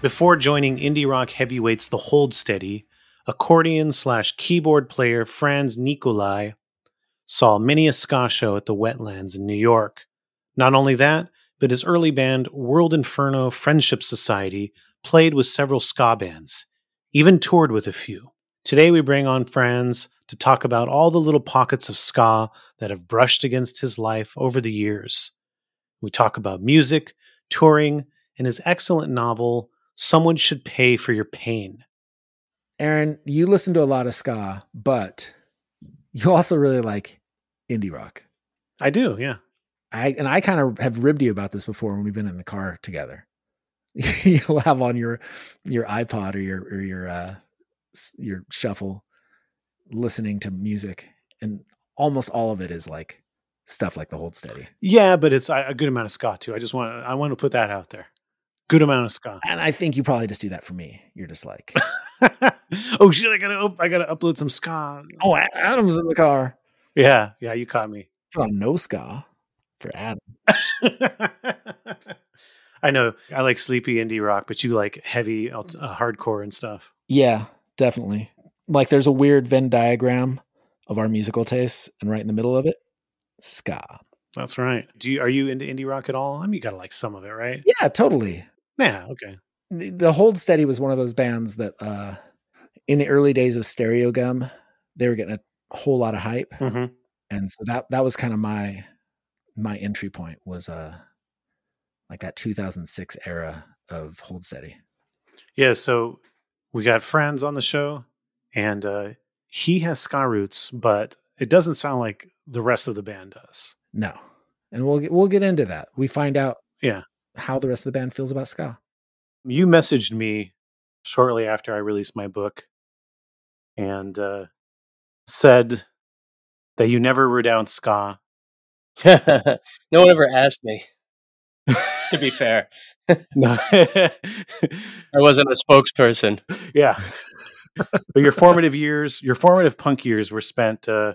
Before joining indie rock heavyweights The Hold Steady, accordion slash keyboard player Franz Nicolay saw many a ska show at the Wetlands in New York. Not only that, but his early band World Inferno Friendship Society played with several ska bands, even toured with a few. Today we bring on Franz to talk about all the little pockets of ska that have brushed against his life over the years. We talk about music, touring, and his excellent novel, Someone Should Pay for Your Pain. Aaron, you listen to a lot of ska, but you also really like indie rock. I do, yeah. I and I kind of have ribbed you about this before when we've been in the car together. You'll have on your your iPod or your or your uh your shuffle listening to music and almost all of it is like stuff like the hold steady. Yeah, but it's a good amount of ska too. I just want I want to put that out there. Good amount of ska. And I think you probably just do that for me. You're just like, oh shit! I gotta I gotta upload some ska. oh, Adam's in the car. Yeah, yeah, you caught me. Put on no ska for Adam. I know I like sleepy indie rock, but you like heavy uh, hardcore and stuff. Yeah, definitely. Like there's a weird Venn diagram of our musical tastes, and right in the middle of it, ska. That's right. Do you are you into indie rock at all? I mean, you got to like some of it, right? Yeah, totally. Yeah. Okay. The, the Hold Steady was one of those bands that, uh, in the early days of Stereogum, they were getting a whole lot of hype, mm-hmm. and so that that was kind of my my entry point was uh like that 2006 era of Hold Steady. Yeah. So we got Franz on the show, and uh, he has ska roots, but it doesn't sound like the rest of the band does. No, and we'll get, we'll get into that. We find out yeah how the rest of the band feels about ska. You messaged me shortly after I released my book, and uh, said that you never renounce ska. no one ever asked me. to be fair, no, I wasn't a spokesperson. Yeah, but your formative years, your formative punk years, were spent uh,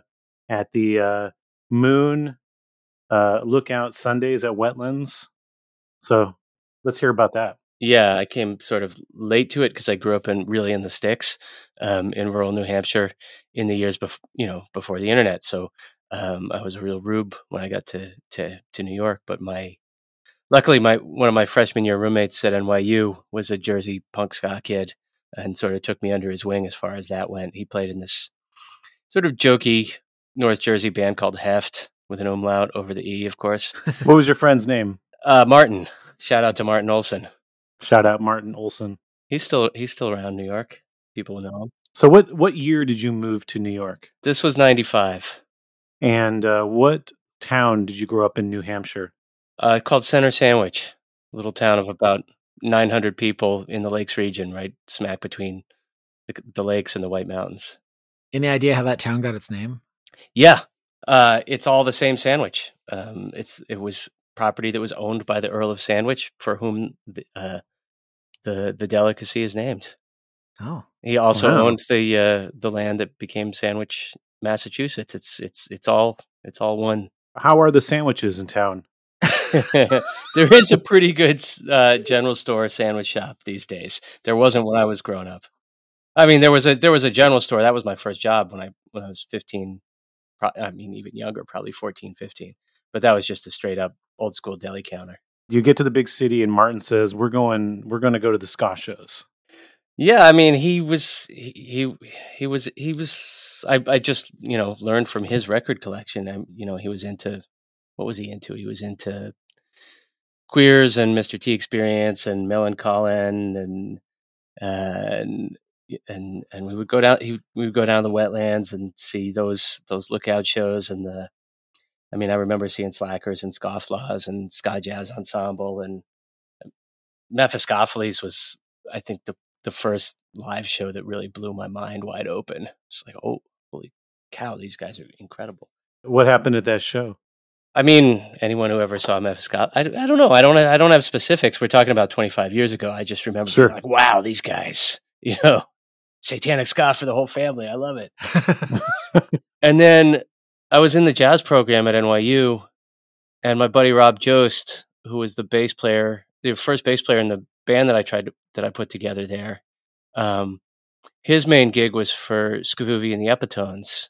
at the uh, Moon uh, Lookout Sundays at Wetlands. So let's hear about that. Yeah, I came sort of late to it because I grew up in really in the sticks, um, in rural New Hampshire, in the years before you know before the internet. So um, I was a real rube when I got to to to New York. But my luckily, my one of my freshman year roommates at NYU was a Jersey punk ska kid, and sort of took me under his wing as far as that went. He played in this sort of jokey North Jersey band called Heft with an umlaut over the E, of course. what was your friend's name? Uh, Martin. Shout out to Martin Olson. Shout out Martin Olson. He's still he's still around New York. People know him. So what what year did you move to New York? This was ninety five. And uh, what town did you grow up in New Hampshire? Uh, called Center Sandwich, a little town of about nine hundred people in the Lakes region, right smack between the, the lakes and the White Mountains. Any idea how that town got its name? Yeah, uh, it's all the same sandwich. Um, it's it was property that was owned by the Earl of Sandwich, for whom the uh, the, the delicacy is named. Oh, he also wow. owned the uh, the land that became Sandwich, Massachusetts. It's it's it's all it's all one. How are the sandwiches in town? there is a pretty good uh, general store sandwich shop these days. There wasn't when I was growing up. I mean, there was a there was a general store. That was my first job when I when I was fifteen. I mean, even younger, probably 14, 15. but that was just a straight up old school deli counter. You get to the big city, and Martin says, "We're going. We're going to go to the ska shows." Yeah, I mean, he was he he, was he was. I I just you know learned from his record collection. and you know, he was into what was he into? He was into Queers and Mr. T Experience and Millencolin and uh, and and and we would go down. He we would go down the wetlands and see those those lookout shows and the. I mean, I remember seeing Slackers and Scofflaws and Ska Jazz Ensemble and uh, Mephiskapheles was, I think, the the first live show that really blew my mind wide open. It's like, oh, holy cow, these guys are incredible. What happened at that show? I mean, anyone who ever saw Mephiskapheles, I, I don't know. I don't. I don't have specifics. We're talking about 25 years ago. I just remember Sure. being like, wow, these guys, you know, satanic ska for the whole family. I love it. And then I was in the jazz program at NYU, and my buddy Rob Jost, who was the bass player, the first bass player in the band that I tried to, that I put together there, um, his main gig was for Skavoovie and the Epitones,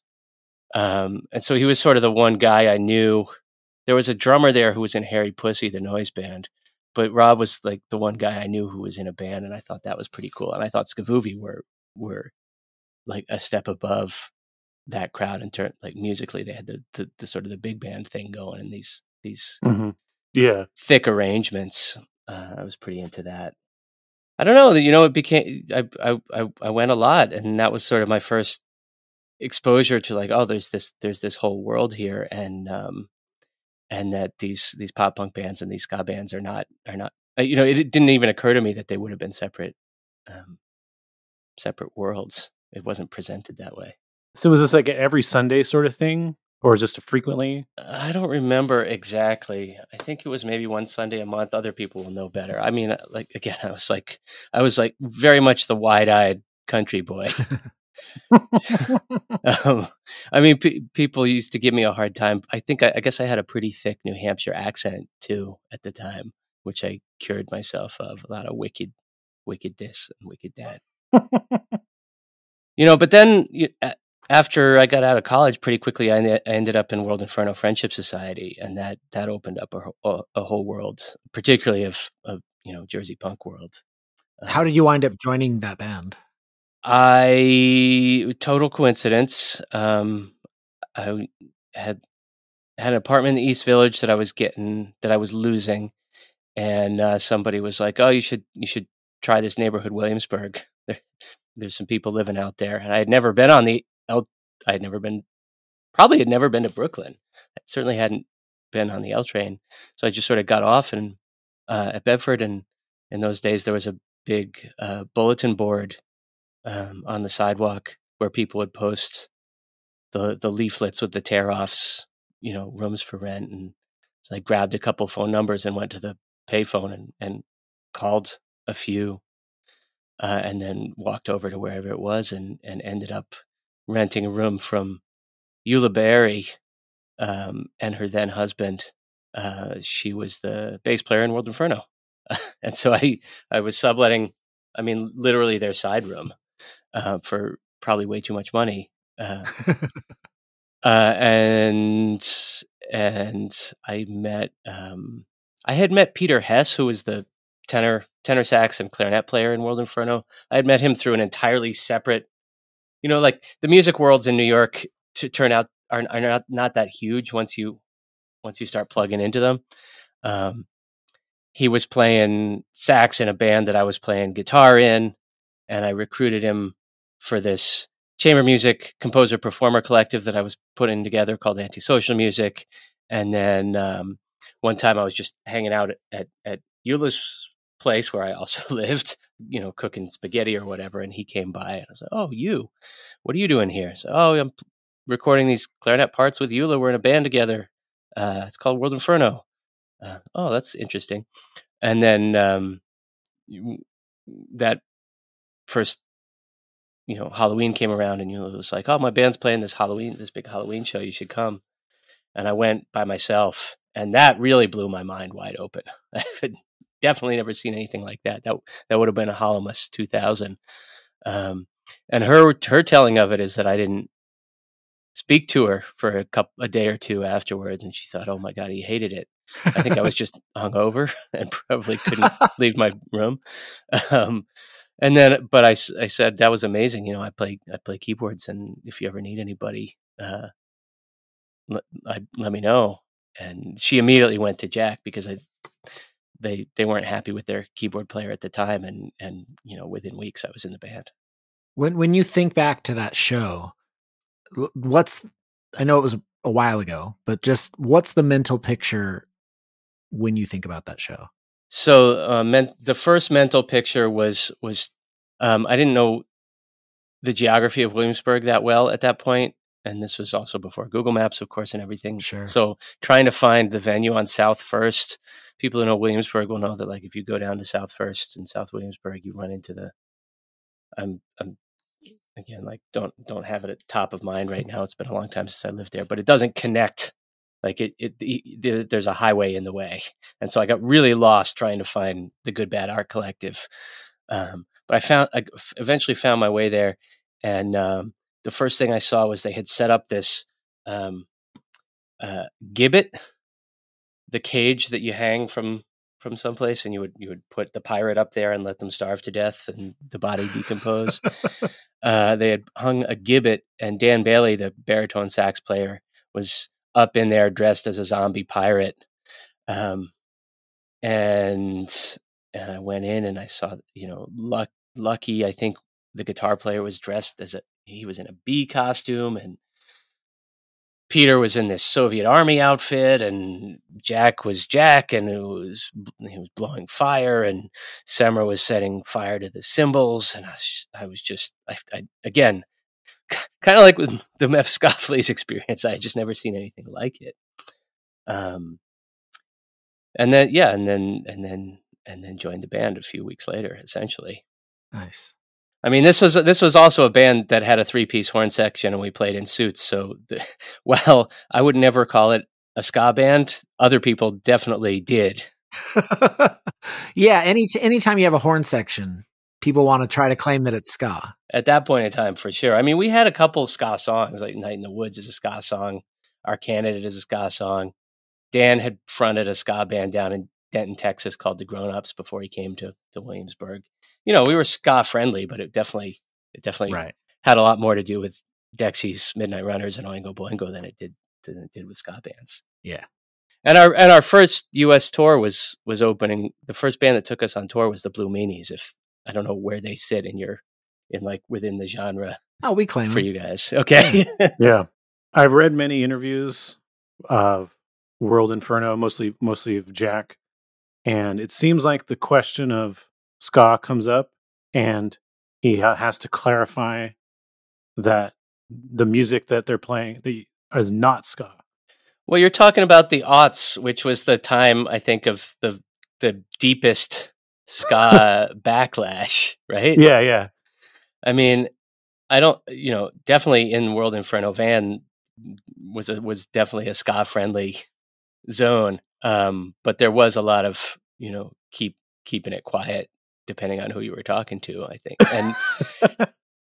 um, and so he was sort of the one guy I knew. There was a drummer there who was in Harry Pussy, the noise band, but Rob was like the one guy I knew who was in a band, and I thought that was pretty cool. And I thought Skavoovie were were like a step above that crowd in turn like musically they had the, the, the sort of the big band thing going and these these Mm-hmm. Yeah, thick arrangements uh, i was pretty into that. I don't know you know it became I, I i i went a lot and that was sort of my first exposure to like oh there's this there's this whole world here and um and that these these pop punk bands and these ska bands are not are not uh, you know it didn't even occur to me that they would have been separate um separate worlds. It wasn't presented that way So was this like an every Sunday sort of thing, or just a frequently? I don't remember exactly. I think it was maybe one Sunday a month. Other people will know better. I mean, uh, like again, I was like, I was like very much the wide-eyed country boy. um, I mean, pe people used to give me a hard time. I think I, I guess I had a pretty thick New Hampshire accent too at the time, which I cured myself of. A lot of wicked, wicked this and wicked that. you know, but then you, a- after I got out of college, pretty quickly I, I ended up in World Inferno Friendship Society, and that that opened up a, a, a whole world, particularly of of you know Jersey punk world. How did you wind up joining that band? I total coincidence. Um, I had had an apartment in the East Village that I was getting that I was losing, and uh, somebody was like, "Oh, you should you should try this neighborhood, Williamsburg. There, there's some people living out there." And I had never been on the L. I had never been, probably had never been to Brooklyn. I certainly hadn't been on the L train, so I just sort of got off and uh, at Bedford, and in those days there was a big uh, bulletin board um, on the sidewalk where people would post the the leaflets with the tear offs, you know, rooms for rent. And so I grabbed a couple phone numbers and went to the payphone and, and called a few, uh, and then walked over to wherever it was and and ended up renting a room from Yula Beeri um, and her then husband. Uh, she was the bass player in World Inferno, and so I I was subletting. I mean, literally their side room uh, for probably way too much money. Uh, uh, and and I met um, I had met Peter Hess, who was the tenor tenor sax and clarinet player in World Inferno. I had met him through an entirely separate, you know, like the music worlds in New York to turn out are, are not not that huge once you once you start plugging into them. Um, he was playing sax in a band that I was playing guitar in, and I recruited him for this chamber music composer performer collective that I was putting together called Antisocial Music. And then um, one time I was just hanging out at, at, at Yula's place where I also lived, you know, cooking spaghetti or whatever. And he came by and I was like, Oh, you, what are you doing here? So, Oh, I'm recording these clarinet parts with Yula. We're in a band together. Uh, it's called World Inferno. Uh, oh, that's interesting. And then um, that first you know, Halloween came around and it was like, oh, my band's playing this Halloween, this big Halloween show. You should come. And I went by myself, and that really blew my mind wide open. I had definitely never seen anything like that. That that would have been a Hallowmass 2000. Um, and her her telling of it is that I didn't speak to her for a couple a day or two afterwards, and she thought, "Oh my god, he hated it." I think I was just hungover and probably couldn't leave my room. Um, and then, but I, I said that was amazing. You know, I play I play keyboards, and if you ever need anybody, uh, let, I, let me know. And she immediately went to Jack because I they they weren't happy with their keyboard player at the time, and and you know within weeks I was in the band. When when you think back to that show, what's I know it was a while ago, but just what's the mental picture when you think about that show? So uh, men- the first mental picture was was um, I didn't know the geography of Williamsburg that well at that point, and this was also before Google Maps, of course, and everything. Sure. So trying to find the venue on South First, people who know Williamsburg will know that like if you go down to South First and South Williamsburg, you run into the. I'm I'm again like don't don't have it at top of mind right now. It's been a long time since I lived there, but it doesn't connect. Like it, it, it there's a highway in the way, and so I got really lost trying to find the Good Bad Art Collective. Um, but I found I eventually found my way there, and um, the first thing I saw was they had set up this um, uh, gibbet, the cage that you hang from from someplace, and you would you would put the pirate up there and let them starve to death and the body decompose. uh, they had hung a gibbet, and Dan Bailey, the baritone sax player, was up in there dressed as a zombie pirate. Um, and and I went in and I saw, you know, Luck, Lucky. I think the guitar player was dressed as a he was in a bee costume and Peter was in this Soviet army outfit and Jack was Jack and was he was blowing fire and Semra was setting fire to the cymbals and I was, I was just I, I again kind of like with the Mephiskapheles experience I had just never seen anything like it. Um and then yeah and then and then and then joined the band a few weeks later essentially. Nice I mean, this was this was also a band that had a three piece horn section, and we played in suits. So, the, well, I would never call it a ska band. Other people definitely did. yeah, any anytime you have a horn section, people want to try to claim that it's ska. At that point in time, for sure. I mean, we had a couple ska songs, like "Night in the Woods" is a ska song. "Our Candidate" is a ska song. Dan had fronted a ska band down in Denton, Texas, called the Grown Ups before he came to to Williamsburg you know, we were ska friendly, but it definitely it definitely right. had a lot more to do with Dexy's Midnight Runners and Oingo Boingo than it did than it did with ska bands. Yeah. And our and our first US tour was was opening the first band that took us on tour was the Blue Meanies. If I don't know where they sit in your in like within the genre. Oh, we claim for them. you guys. Okay. yeah. I've read many interviews of World Inferno, mostly mostly of Jack. And it seems like the question of ska comes up and he has to clarify that the music that they're playing the, is not ska. Well, you're talking about the aughts, which was the time I think of the the deepest ska backlash, right? Yeah, yeah. I mean, I don't, you know, definitely in World Inferno Van was a, was definitely a ska friendly zone, um, but there was a lot of you know keep keeping it quiet depending on who you were talking to, I think. And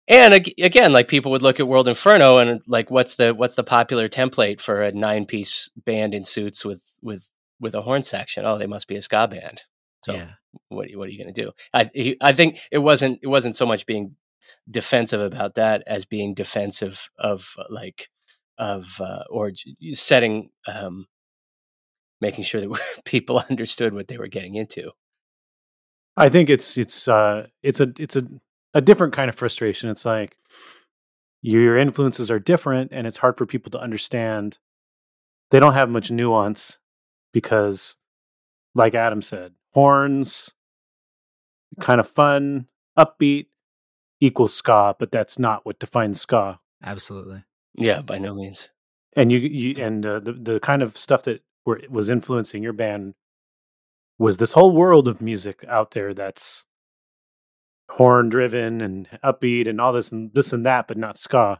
and again, like people would look at World Inferno and like what's the what's the popular template for a nine piece band in suits with with with a horn section? Oh, they must be a ska band. So yeah. what what are you going to do? I I think it wasn't it wasn't so much being defensive about that as being defensive of like of uh, or setting um, making sure that people understood what they were getting into. I think it's it's uh it's a it's a a different kind of frustration. It's like your influences are different and it's hard for people to understand. They don't have much nuance because like Adam said, horns kind of fun, upbeat equals ska, but that's not what defines ska. Absolutely. Yeah, by no means. And you, you and uh, the the kind of stuff that were was influencing your band was this whole world of music out there that's horn driven and upbeat and all this and this and that, but not ska.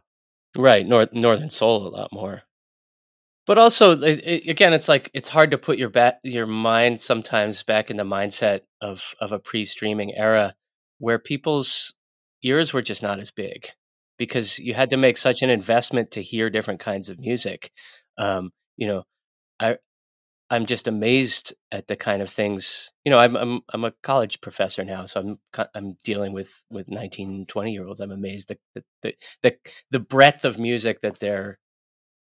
Right, North Northern Soul a lot more. But also, it, it, again, it's like it's hard to put your back your mind sometimes back in the mindset of of a pre-streaming era where people's ears were just not as big because you had to make such an investment to hear different kinds of music. Um, you know, I I'm just amazed at the kind of things. You know, I'm I'm I'm a college professor now, so I'm I'm dealing with with 19, 20 year olds. I'm amazed at the the the, the breadth of music that they're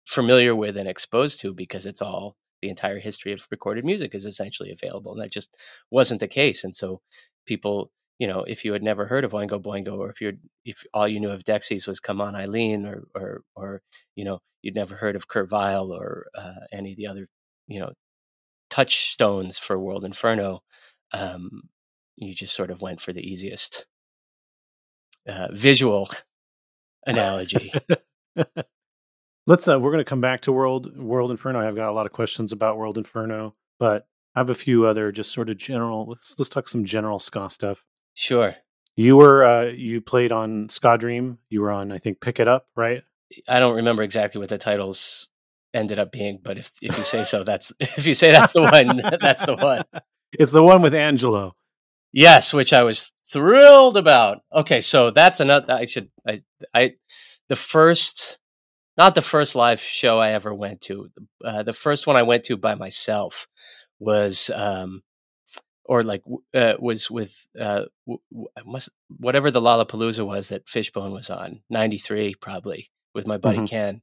familiar with and exposed to because it's all the entire history of recorded music is essentially available, and that just wasn't the case. And so people you know, if you had never heard of Oingo Boingo, or if you if all you knew of Dexys was Come On Eileen, or or or you know, you'd never heard of Kurt Weill or uh, any of the other you know touchstones for World Inferno, um, you just sort of went for the easiest uh, visual analogy. Let's. Uh, we're going to come back to World World Inferno. I've got a lot of questions about World Inferno, but I have a few other just sort of general. Let's let's talk some general ska stuff. Sure. You were uh, you played on Ska Dream. You were on I think Pick It Up, right? I don't remember exactly what the titles ended up being, but if if you say so, that's if you say that's the one, that's the one. It's the one with Angelo. Yes, which I was thrilled about. Okay, so that's another. I should. I. I. The first, not the first live show I ever went to. Uh, the first one I went to by myself was um, or like uh, was with uh, must, whatever the Lollapalooza was that Fishbone was on, 93 probably, with my buddy mm-hmm. Ken.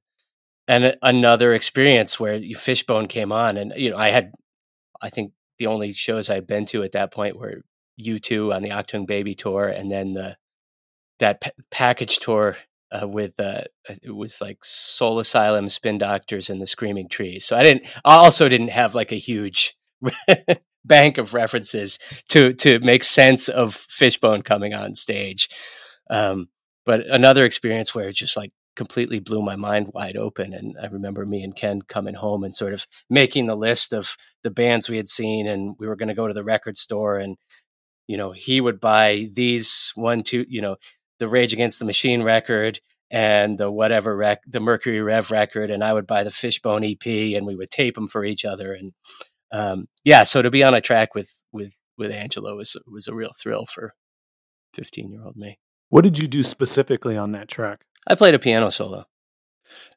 And another experience where Fishbone came on, and you know, I had, I think the only shows I'd been to at that point were U2 on the Achtung Baby tour, and then the that p- package tour uh, with uh, it was like Soul Asylum, Spin Doctors, and the Screaming Trees. So I didn't, I also didn't have like a huge bank of references to to make sense of Fishbone coming on stage. Um, but another experience where just like completely blew my mind wide open. And I remember me and Ken coming home and sort of making the list of the bands we had seen, and we were going to go to the record store, and you know he would buy these one, two, you know, the Rage Against the Machine record and the whatever rec, the Mercury Rev record, and I would buy the Fishbone EP, and we would tape them for each other, and um, yeah, so to be on a track with with with Angelo was was a real thrill for fifteen year old me. What did you do specifically on that track? I played a piano solo.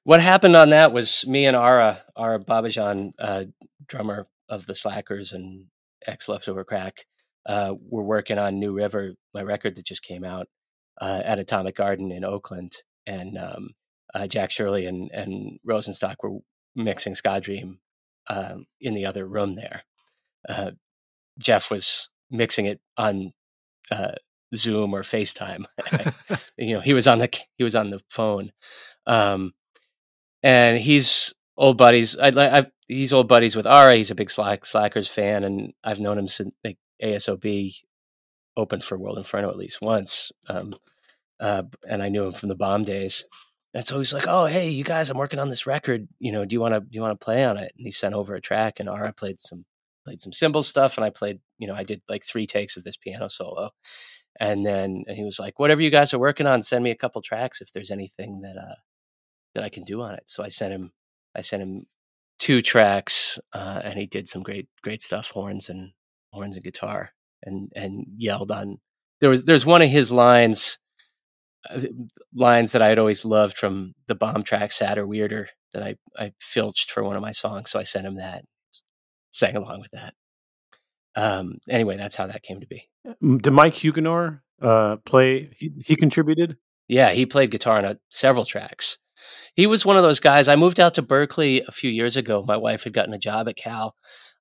What happened on that was me and Ara, Ara Babajian, uh, drummer of the Slackers and ex Leftover Crack, uh, were working on New River, my record that just came out uh, at Atomic Garden in Oakland, and um, uh, Jack Shirley and and Rosenstock were mixing Ska Dream um, in the other room there. Uh, Jeff was mixing it on uh, Zoom or FaceTime. you know, he was on the he was on the phone, um, and he's old buddies. I, I, he's old buddies with Ara. He's a big Slack, Slackers fan, and I've known him since like, ASOB opened for World Inferno at least once. Um, uh, and I knew him from the bomb days. And so he's like, "Oh, hey, you guys, I'm working on this record. You know, do you want to do you want to play on it?" And he sent over a track, and Ara played some played some cymbal stuff, and I played, you know, I did like three takes of this piano solo, and then and he was like, "Whatever you guys are working on, send me a couple tracks if there's anything that uh that I can do on it." So I sent him I sent him two tracks, uh, and he did some great great stuff, horns and horns and guitar, and and yelled on. There was there's one of his lines uh, lines that I had always loved from the bomb track "Sadder Weirder" that I I filched for one of my songs, so I sent him that, sang along with that. Um, anyway, that's how that came to be. Did Mike Huguenor uh, play? He, he contributed. Yeah, he played guitar on a, several tracks. He was one of those guys. I moved out to Berkeley a few years ago. My wife had gotten a job at Cal,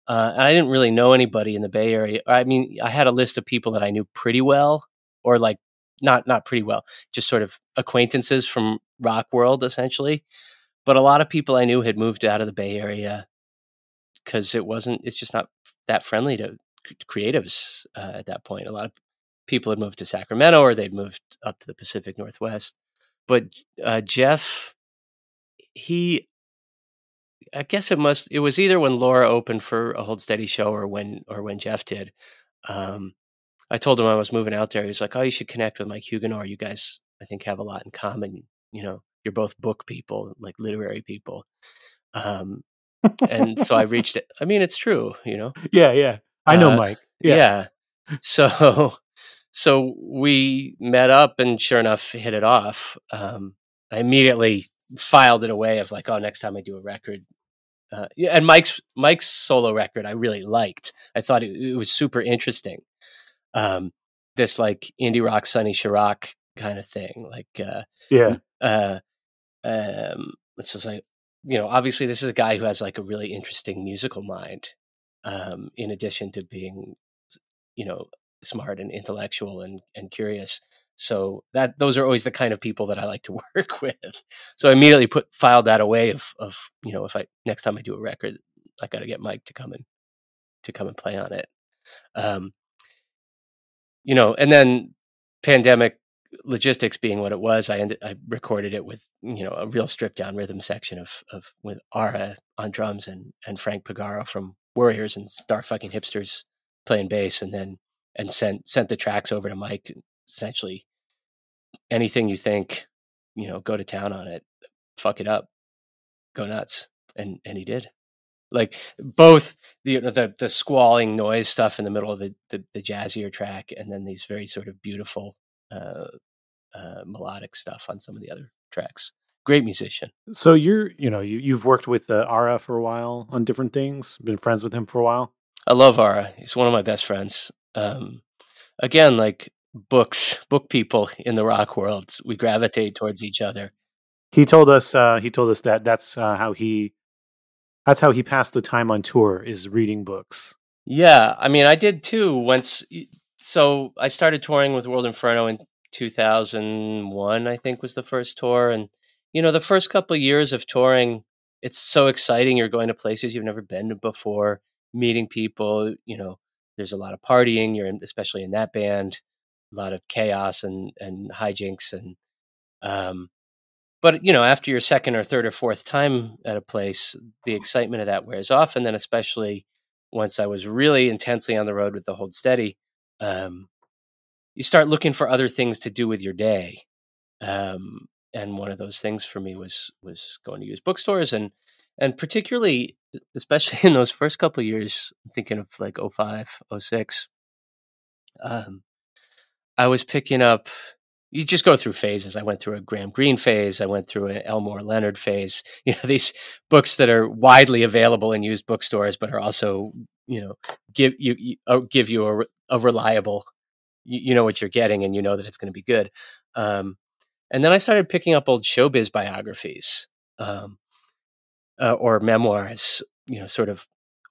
uh, and I didn't really know anybody in the Bay Area. I mean, I had a list of people that I knew pretty well, or like not not pretty well, just sort of acquaintances from rock world essentially. But a lot of people I knew had moved out of the Bay Area because it wasn't. It's just not that friendly to creatives uh, at that point. A lot of people had moved to Sacramento or they'd moved up to the Pacific Northwest. But uh, Jeff, he, I guess it must. It was either when Laura opened for a Hold Steady show or when or when Jeff did. Um, I told him I was moving out there. He was like, "Oh, you should connect with Mike Huguenor. You guys, I think, have a lot in common. You know, you're both book people, like literary people." Um, and so I reached it. I mean, it's true, you know. Yeah, yeah. I know uh, Mike. Yeah. yeah. So, so we met up and sure enough hit it off. Um, I immediately filed it away of like, oh, next time I do a record. Uh, and Mike's Mike's solo record I really liked. I thought it, it was super interesting. Um, this like indie rock, Sonny Sharrock kind of thing. Like, uh, Yeah. uh, um, it's just like, you know, obviously this is a guy who has like a really interesting musical mind, um, in addition to being, you know, smart and intellectual and, and curious. So that those are always the kind of people that I like to work with. So I immediately put filed that away of of you know if I next time I do a record I got to get Mike to come and to come and play on it. Um, you know, and then pandemic logistics being what it was, I ended I recorded it with you know a real stripped down rhythm section of of with Ara on drums and and Frank Piegaro from Warriors and Star Fucking Hipsters playing bass, and then and sent sent the tracks over to Mike. Essentially, anything you think, you know, go to town on it, fuck it up, go nuts, and and he did. Like both the you the the squalling noise stuff in the middle of the the, the jazzier track, and then these very sort of beautiful uh, uh, melodic stuff on some of the other tracks. Great musician. So you're, you know, you, you've worked with uh, Ara for a while on different things, been friends with him for a while. I love Ara. He's one of my best friends. Um, again, like books, book people in the rock world, we gravitate towards each other. He told us, uh, he told us that that's uh, how he, that's how he passed the time on tour is reading books. Yeah, I mean, I did too. Once, so I started touring with World Inferno in 2001. I think was the first tour, and you know, the first couple of years of touring, it's so exciting. You're going to places you've never been to before, meeting people. You know, there's a lot of partying. You're in, especially in that band, a lot of chaos and and hijinks and um. But you know, after your second or third or fourth time at a place, the excitement of that wears off, and then especially once I was really intensely on the road with the Hold Steady, um, you start looking for other things to do with your day. Um, and one of those things for me was was going to use bookstores and and particularly especially in those first couple years i'm thinking of like 05 06 um, i was picking up you just go through phases. I went through a graham greene phase i went through an elmore leonard phase you know these books that are widely available in used bookstores but are also you know give you, you uh, give you a, a reliable you, you know what you're getting and you know that it's going to be good um, and then I started picking up old showbiz biographies um, uh, or memoirs, you know, sort of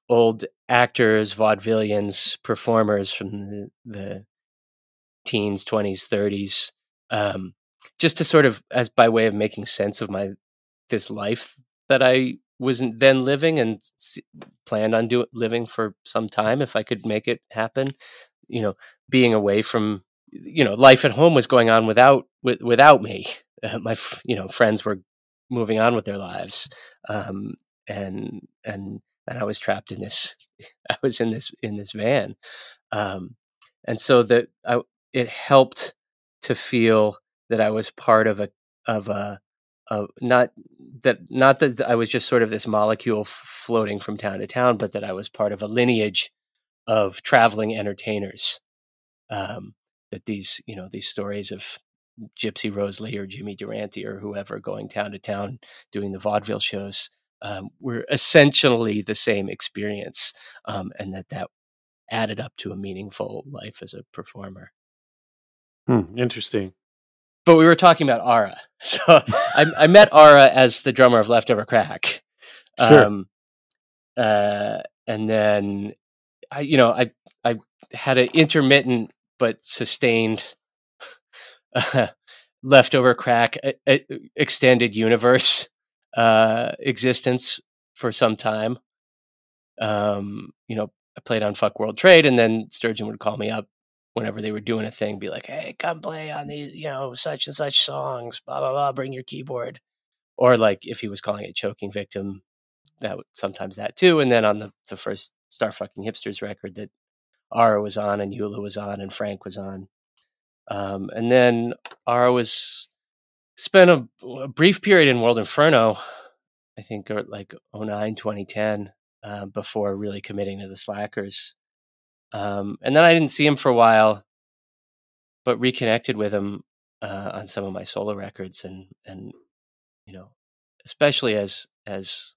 old actors, vaudevillians, performers from the, the teens, 20s, 30s, um, just to sort of as by way of making sense of my this life that I wasn't then living and planned on doing living for some time if I could make it happen. You know, being away from you know life at home was going on without with, without me my you know friends were moving on with their lives um, and and and I was trapped in this I was in this in this van um, and so that I, it helped to feel that I was part of a of a of not that not that I was just sort of this molecule floating from town to town, but that I was part of a lineage of traveling entertainers. Um, that these you know these stories of Gypsy Rose Lee or Jimmy Durante or whoever going town to town doing the vaudeville shows um, were essentially the same experience, um, and that that added up to a meaningful life as a performer. Hmm, interesting. But we were talking about Ara, so I, I, met Ara as the drummer of Leftover Crack. Sure. Um, uh, and then I, you know, I I had an intermittent but sustained uh, leftover crack uh, extended universe uh, existence for some time. Um, you know, I played on Fuck World Trade, and then Sturgeon would call me up whenever they were doing a thing, be like, "Hey, come play on these, you know, such and such songs, blah blah blah. Bring your keyboard." Or like if he was calling it "Choking Victim," that sometimes that too. And then on the the first Star Fucking Hipsters record that Ara was on and Yula was on and Frank was on. Um, and then Ara was spent a, a, brief period in World Inferno, I think like 09, 2010, uh, before really committing to the Slackers. Um, and then I didn't see him for a while. but reconnected with him uh, on some of my solo records, and and you know, especially as as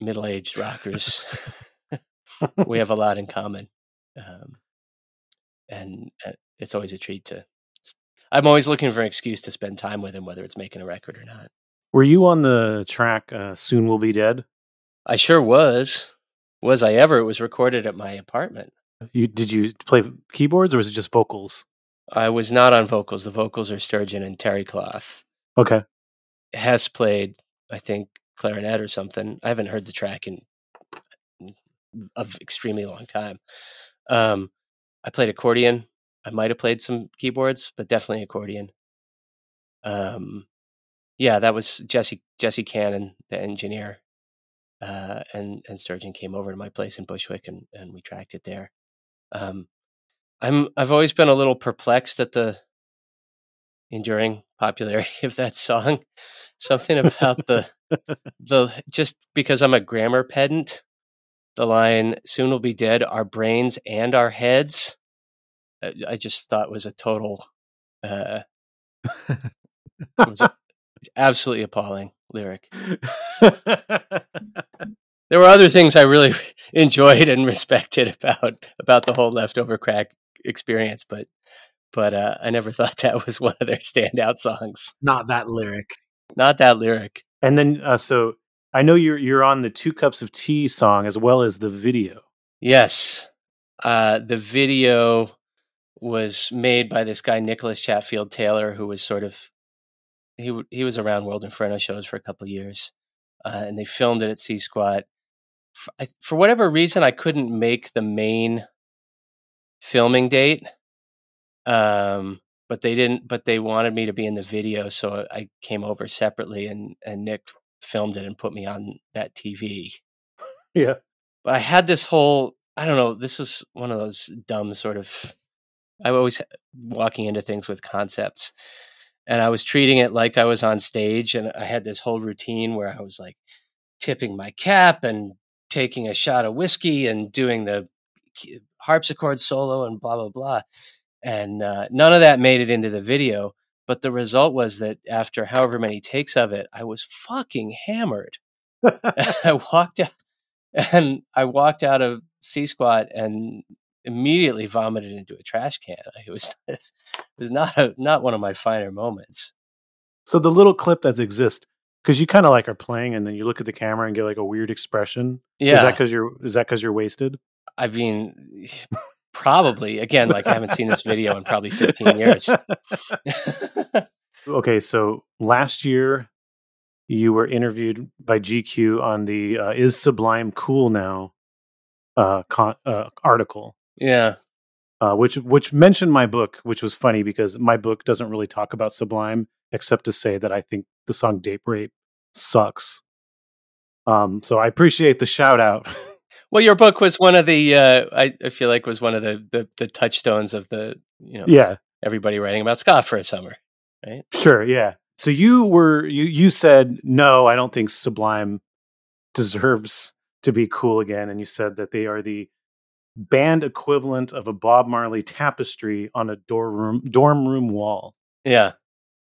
middle aged rockers, we have a lot in common, um, and uh, it's always a treat to. I'm always looking for an excuse to spend time with him, whether it's making a record or not. Were you on the track uh, "Soon We'll Be Dead"? I sure was. Was I ever? It was recorded at my apartment. You did you play keyboards or was it just vocals? I was not on vocals. The vocals are Sturgeon and Terricloth. Okay. Hess played, I think, clarinet or something. I haven't heard the track in of extremely long time. Um, I played accordion. I might have played some keyboards, but definitely accordion. Um, yeah, that was Jesse Jesse Cannon, the engineer, uh, and and Sturgeon came over to my place in Bushwick, and and we tracked it there. Um, I'm I've always been a little perplexed at the enduring popularity of that song. Something about the the just because I'm a grammar pedant, the line "soon will be dead, our brains and our heads." I just thought was a total. Uh, was absolutely appalling lyric. there were other things I really enjoyed and respected about about the whole leftover crack experience, but but uh, I never thought that was one of their standout songs. Not that lyric. Not that lyric. And then, uh, so I know you're you're on the two cups of tea song as well as the video. Yes, uh, the video was made by this guy Nicholas Chatfield Taylor, who was sort of he he was around World Inferno shows for a couple years, uh, and they filmed it at C Squat. For, for whatever reason, I couldn't make the main filming date, um, but they didn't. But they wanted me to be in the video, so I came over separately, and and Nick filmed it and put me on that TV. Yeah, but I had this whole. I don't know. This was one of those dumb sort of. I always walking into things with concepts and I was treating it like I was on stage and I had this whole routine where I was like tipping my cap and taking a shot of whiskey and doing the harpsichord solo and blah blah blah and uh, none of that made it into the video but the result was that after however many takes of it I was fucking hammered I walked out and I walked out of C squat and immediately vomited into a trash can. It was it was not a not one of my finer moments. So the little clip that exists because you kind of like are playing and then you look at the camera and get like a weird expression. Yeah, is that because you're is that because you're wasted? I mean, probably. Again, like I haven't seen this video in probably 15 years. okay, so last year you were interviewed by GQ on the uh, "Is Sublime Cool Now" uh, con- uh, article, yeah. Uh, which which mentioned my book, which was funny because my book doesn't really talk about Sublime except to say that I think the song "Date Rape" sucks. Um, so I appreciate the shout out. well, your book was one of the uh, I, I feel like was one of the, the the touchstones of the you know yeah everybody writing about ska for a summer, right? Sure, yeah. So you were you you said no, I don't think Sublime deserves to be cool again, and you said that they are the band equivalent of a Bob Marley tapestry on a dorm room dorm room wall. Yeah.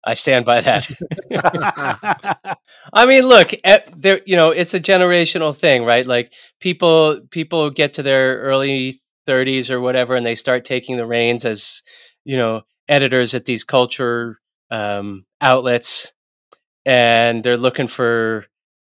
I stand by that. I mean, look, eh, there you know, it's a generational thing, right? Like people people get to their early 30s or whatever and they start taking the reins as, you know, editors at these culture um, outlets and they're looking for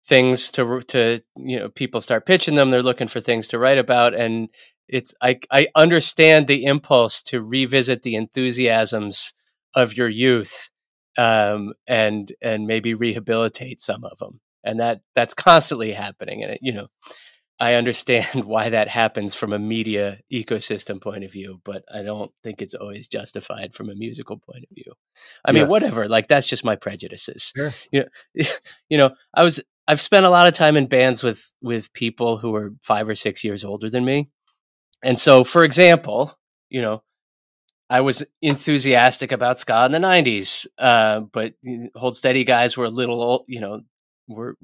things to to you know people start pitching them they're looking for things to write about and it's I I understand the impulse to revisit the enthusiasms of your youth um, and and maybe rehabilitate some of them and that that's constantly happening and it, you know I understand why that happens from a media ecosystem point of view, but I don't think it's always justified from a musical point of view. I mean, whatever. Like that's just my prejudices. Sure. You know, you know, I was I've spent a lot of time in bands with with people who are five or six years older than me, and so, for example, you know, I was enthusiastic about ska in the '90s, uh, but Hold Steady guys were a little, you know, were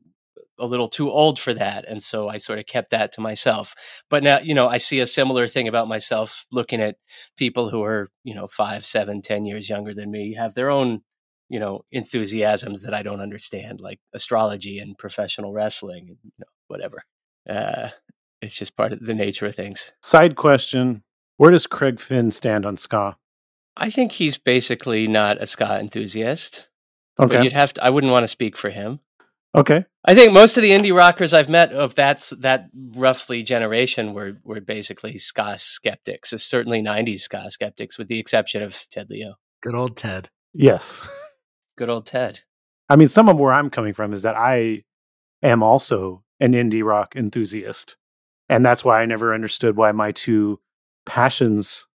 a little too old for that, and so I sort of kept that to myself. But now, you know, I see a similar thing about myself looking at people who are, you know, five, seven, ten years younger than me, have their own, you know, enthusiasms that I don't understand, like astrology and professional wrestling, and you know, whatever. Uh, it's just part of the nature of things. Side question: Where does Craig Finn stand on ska? I think he's basically not a ska enthusiast. Okay. But you'd have to. I wouldn't want to speak for him. Okay. I think most of the indie rockers I've met of that's that roughly generation were were basically ska skeptics. It's certainly '90s ska skeptics, with the exception of Ted Leo. Good old Ted. Yes. Good old Ted. I mean, some of where I'm coming from is that I am also an indie rock enthusiast. And that's why I never understood why my two passions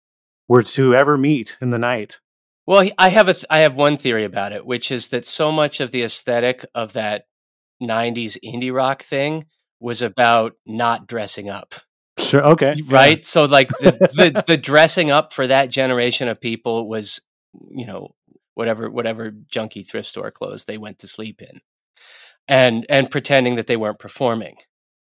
were to ever meet in the night. Well, I have a th- I have one theory about it, which is that so much of the aesthetic of that '90s indie rock thing was about not dressing up, Sure. Okay. right? So, like the, the the dressing up for that generation of people was, you know, whatever whatever junky thrift store clothes they went to sleep in, and and pretending that they weren't performing.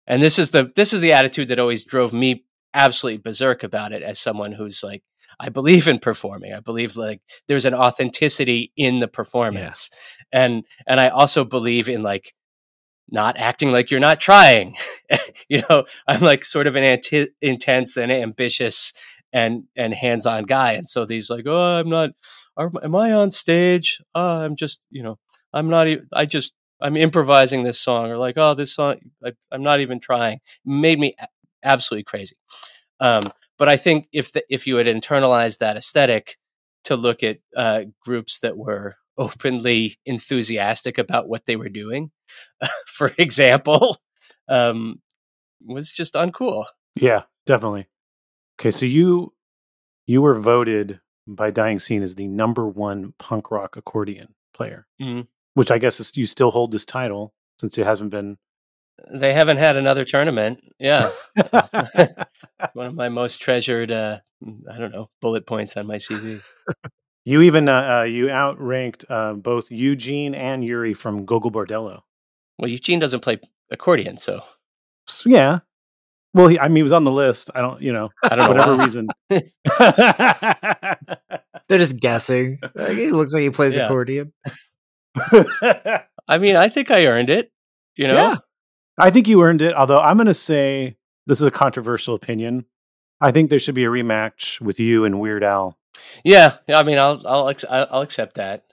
And this is the this is the attitude that always drove me absolutely berserk about it as someone who's like I believe in performing. I believe like there's an authenticity in the performance. And and I also believe in like not acting like you're not trying. you know, I'm like sort of an anti- intense and ambitious and and hands-on guy and so these like, "Oh, I'm not are, am I on stage? Oh, I'm just, you know, I'm not even I just I'm improvising this song or like, "Oh, this song I, I'm not even trying." Made me absolutely crazy. Um, but I think if the, if you had internalized that aesthetic to look at uh, groups that were openly enthusiastic about what they were doing, for example, um, was just uncool. Yeah, definitely. Okay, so you you were voted by Dying Scene as the number one punk rock accordion player, Mhm. which I guess is, you still hold this title since it hasn't been. They haven't had another tournament. Yeah, one of my most treasured. Uh, I don't know bullet points on my CV. you even uh, uh, you outranked uh, both Eugene and Yuri from Gogol Bordello. Well, Eugene doesn't play accordion, so So, yeah. Well, he, I mean, he was on the list. I don't, you know, I don't know whatever why. reason. They're just guessing. Like, he looks like he plays Yeah. accordion. I mean, I think I earned it. You know, Yeah. I think you earned it. Although I'm going to say this is a controversial opinion. I think there should be a rematch with you and Weird Al yeah. I mean, I'll I'll I'll accept that.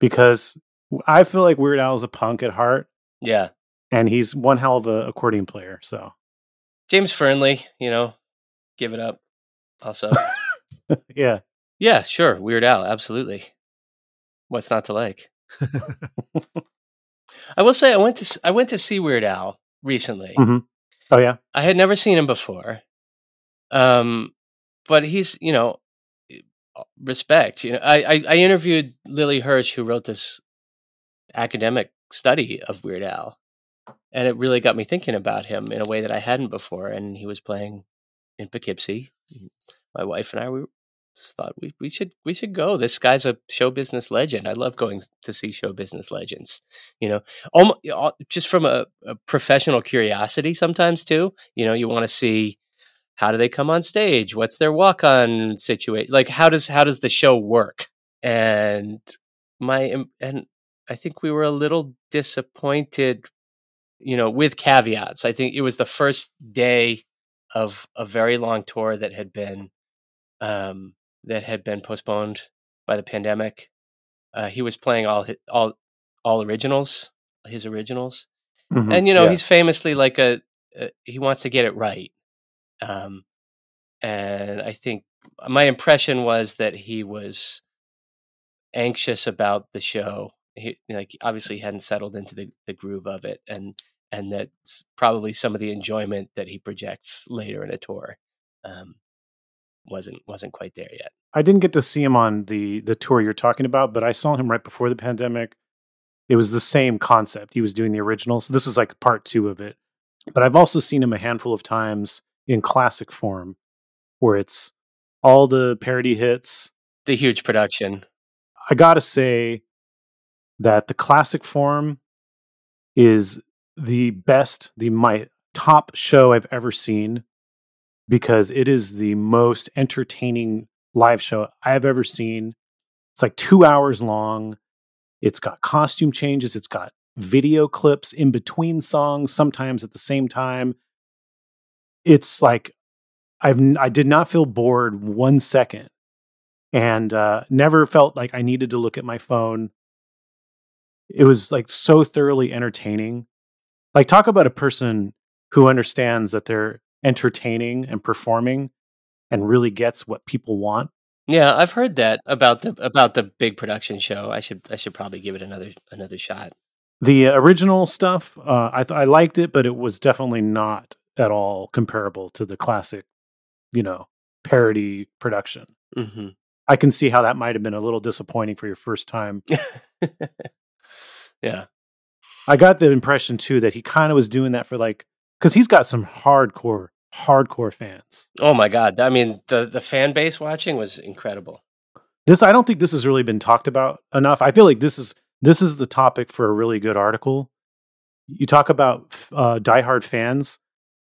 because I feel like Weird Al is a punk at heart, Yeah, and he's one hell of a accordion player. So James Fearnley. You know, give it up. Also, yeah, yeah, sure. Weird Al, absolutely. What's not to like? I will say I went to I went to see Weird Al recently. Mhm. oh yeah, I had never seen him before. Um, but he's you know respect. You know, I I, I interviewed Lily Hirsch, who wrote this academic study of Weird Al, and it really got me thinking about him in a way that I hadn't before. And he was playing in Poughkeepsie. My wife and I we just thought we, we should we should go. This guy's a show business legend. I love going to see show business legends. You know, almost, just from a, a professional curiosity sometimes too. You know, you want to see how do they come on stage? What's their walk on situation? Like how does how does the show work? And my and I think we were a little disappointed, you know, with caveats. I think it was the first day of a very long tour that had been um, that had been postponed by the pandemic. Uh, he was playing all all all originals, his originals, Mhm. and you know Yeah. he's famously like a, a he wants to get it right. Um, and I think my impression was that he was anxious about the show. He like obviously he hadn't settled into the, the groove of it, and and that's probably some of the enjoyment that he projects later in a tour um, wasn't wasn't quite there yet. I didn't get to see him on the the tour you're talking about, but I saw him right before the pandemic. It was the same concept. He was doing the original, so this is like part two of it. But I've also seen him a handful of times in classic form, where it's all the parody hits. The huge production. I gotta say that the classic form is the best, the my top show I've ever seen because it is the most entertaining live show I've ever seen. It's like two hours long. It's got costume changes. It's got video clips in between songs, sometimes at the same time. It's like I've I did not feel bored one second, and uh, never felt like I needed to look at my phone. It was like so thoroughly entertaining. Like talk about a person who understands that they're entertaining and performing and really gets what people want. Yeah, I've heard that about the about the big production show. I should I should probably give it another another shot. The original stuff, uh, I th- I liked it, but it was definitely not at all comparable to the classic, you know, parody production. hmm I can see how that might have been a little disappointing for your first time. yeah. I got the impression too that he kind of was doing that for like because he's got some hardcore hardcore fans. Oh my god. I mean, the the fan base watching was incredible. This I don't think this has really been talked about enough. I feel like this is this is the topic for a really good article. You talk about uh, diehard fans.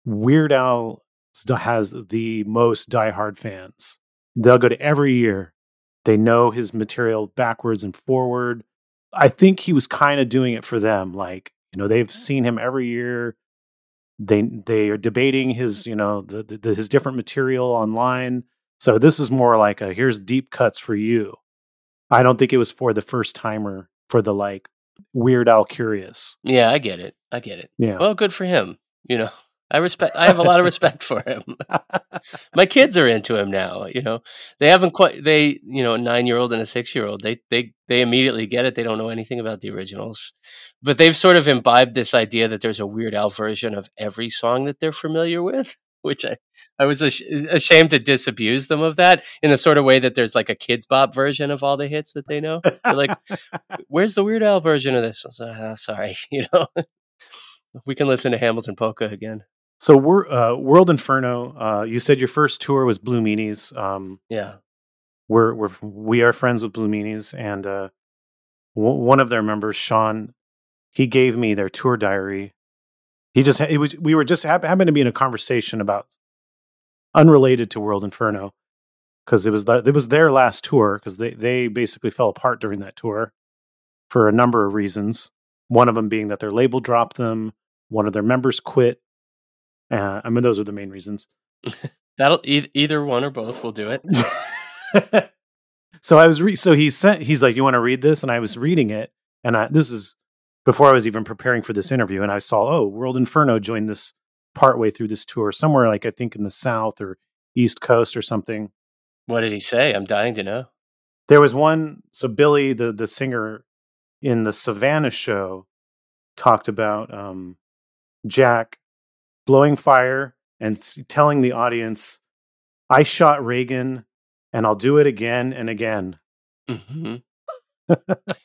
Weird Al has the most diehard fans. They'll go to every year. They know his material backwards and forward. I think he was kind of doing it for them. Like you know, they've seen him every year. They they are debating his you know the, the, his different material online. So this is more like a here's deep cuts for you. I don't think it was for the first timer for the like Weird Al curious. Yeah, I get it. I get it. Yeah. Well, good for him. You know, I respect. I have a lot of respect for him. My kids are into him now. You know, they haven't quite. They, you know, a nine year old and a six year old. They, they, they immediately get it. They don't know anything about the originals, but they've sort of imbibed this idea that there's a Weird Al version of every song that they're familiar with. Which I, I was ash- ashamed to disabuse them of that in the sort of way that there's like a Kidz Bop version of all the hits that they know. They're like, "Where's the Weird Al version of this?" I was "Ah, sorry, you know, we can listen to Hamilton Polka again. So we're uh, World Inferno. Uh, you said your first tour was Blue Meanies. Um, Yeah. we're we're we are friends with Blue Meanies, and uh, w- one of their members, Sean, he gave me their tour diary. He just it was we were just hap- happened to be in a conversation about unrelated to World Inferno because it was the, it was their last tour because they they basically fell apart during that tour for a number of reasons. One of them being that their label dropped them. One of their members quit. Uh, I mean, those are the main reasons. That'll e- either one or both will do it. so I was re- so he sent he's like, "You want to read this?" And I was reading it, and I this is before I was even preparing for this interview, and I saw, oh, World Inferno joined this partway through this tour, somewhere like I think in the South or East Coast or something. What did he say? I'm dying to know. There was one. So Billy, the the singer in the Savannah show, talked about um, Jack blowing fire and telling the audience, "I shot Reagan, and I'll do it again and again." hmm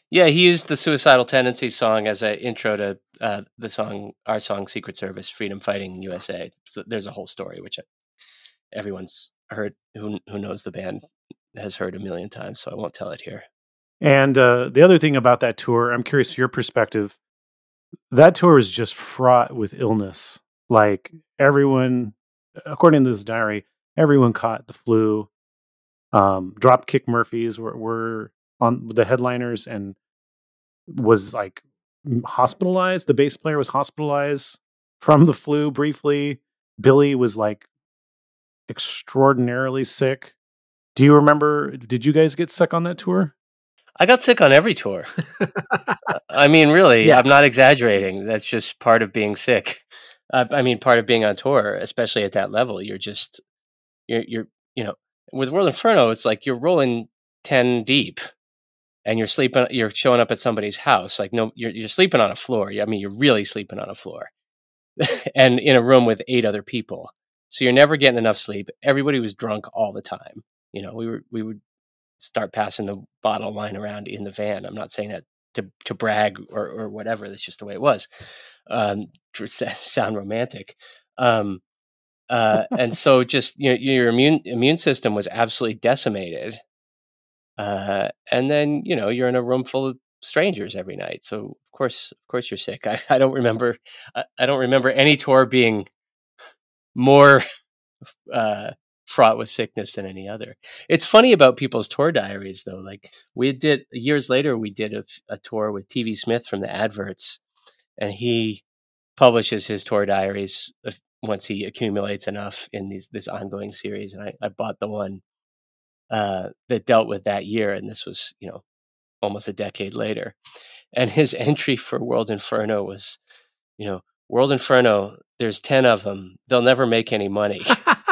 yeah, he used the Suicidal Tendencies song as an intro to uh, the song, our song, Secret Service, Freedom Fighting USA. So there's a whole story which everyone's heard who who knows the band has heard a million times. So I won't tell it here. And uh, the other thing about that tour, I'm curious your perspective. That tour was just fraught with illness. Like everyone, according to this diary, everyone caught the flu. Um, Dropkick Murphys were, were on the headliners and was like hospitalized. The bass player was hospitalized from the flu briefly. Billy was like extraordinarily sick. Do you remember? Did you guys get sick on that tour? I got sick on every tour. I mean, really, Yeah. I'm not exaggerating. That's just part of being sick. Uh, I mean, part of being on tour, especially at that level. You're just, you're, you're, you know, with World Inferno, it's like you're rolling ten deep, and you're sleeping. You're showing up at somebody's house. Like, no, you're you're sleeping on a floor. I mean, you're really sleeping on a floor, and in a room with eight other people. So you're never getting enough sleep. Everybody was drunk all the time. You know, we were we would start passing the bottle line around in the van. I'm not saying that to to brag or or whatever. That's just the way it was. Um, to sound romantic. Um, uh, and so just you know, your immune immune system was absolutely decimated. Uh, and then you know you're in a room full of strangers every night. So of course, of course, you're sick. I, I don't remember. I, I don't remember any tour being more uh, fraught with sickness than any other. It's funny about people's tour diaries, though. Like we did years later, we did a, a tour with TV Smith from the Adverts, and he publishes his tour diaries once he accumulates enough in these this ongoing series. And I, I bought the one uh, that dealt with that year, and this was you know almost a decade later. And his entry for World Inferno was, you know, World Inferno. There's ten of them. They'll never make any money.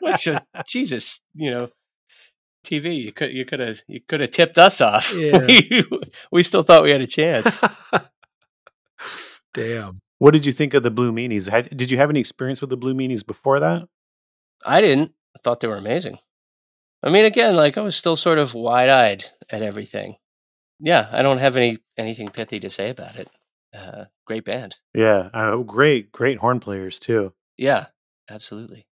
Which was Jesus, you know, TV. You could you could have you could have tipped us off. Yeah. We, we still thought we had a chance. Damn. What did you think of the Blue Meanies? Had, did you have any experience with the Blue Meanies before that? I didn't. I thought they were amazing. I mean, again, like I was still sort of wide eyed at everything. Yeah, I don't have any anything pithy to say about it. Uh, great band. Yeah, uh, great, great horn players too. Yeah, absolutely.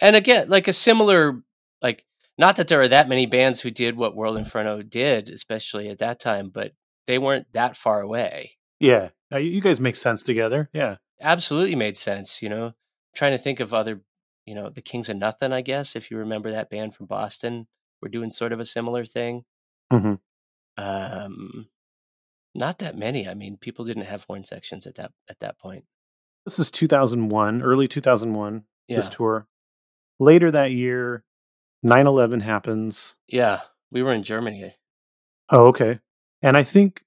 And again, like a similar, like not that there are that many bands who did what World Inferno did, especially at that time, but they weren't that far away. Yeah, uh, you guys make sense together. Yeah, absolutely made sense. You know, trying to think of other, you know, the Kings of Nuthin'. I guess if you remember that band from Boston, we're doing sort of a similar thing. Mm-hmm. Um, not that many. I mean, people didn't have horn sections at that at that point. This is 2001, early 2001. Yeah. This tour. Later that year, 9/11 happens. Yeah, we were in Germany. Oh, okay. And I think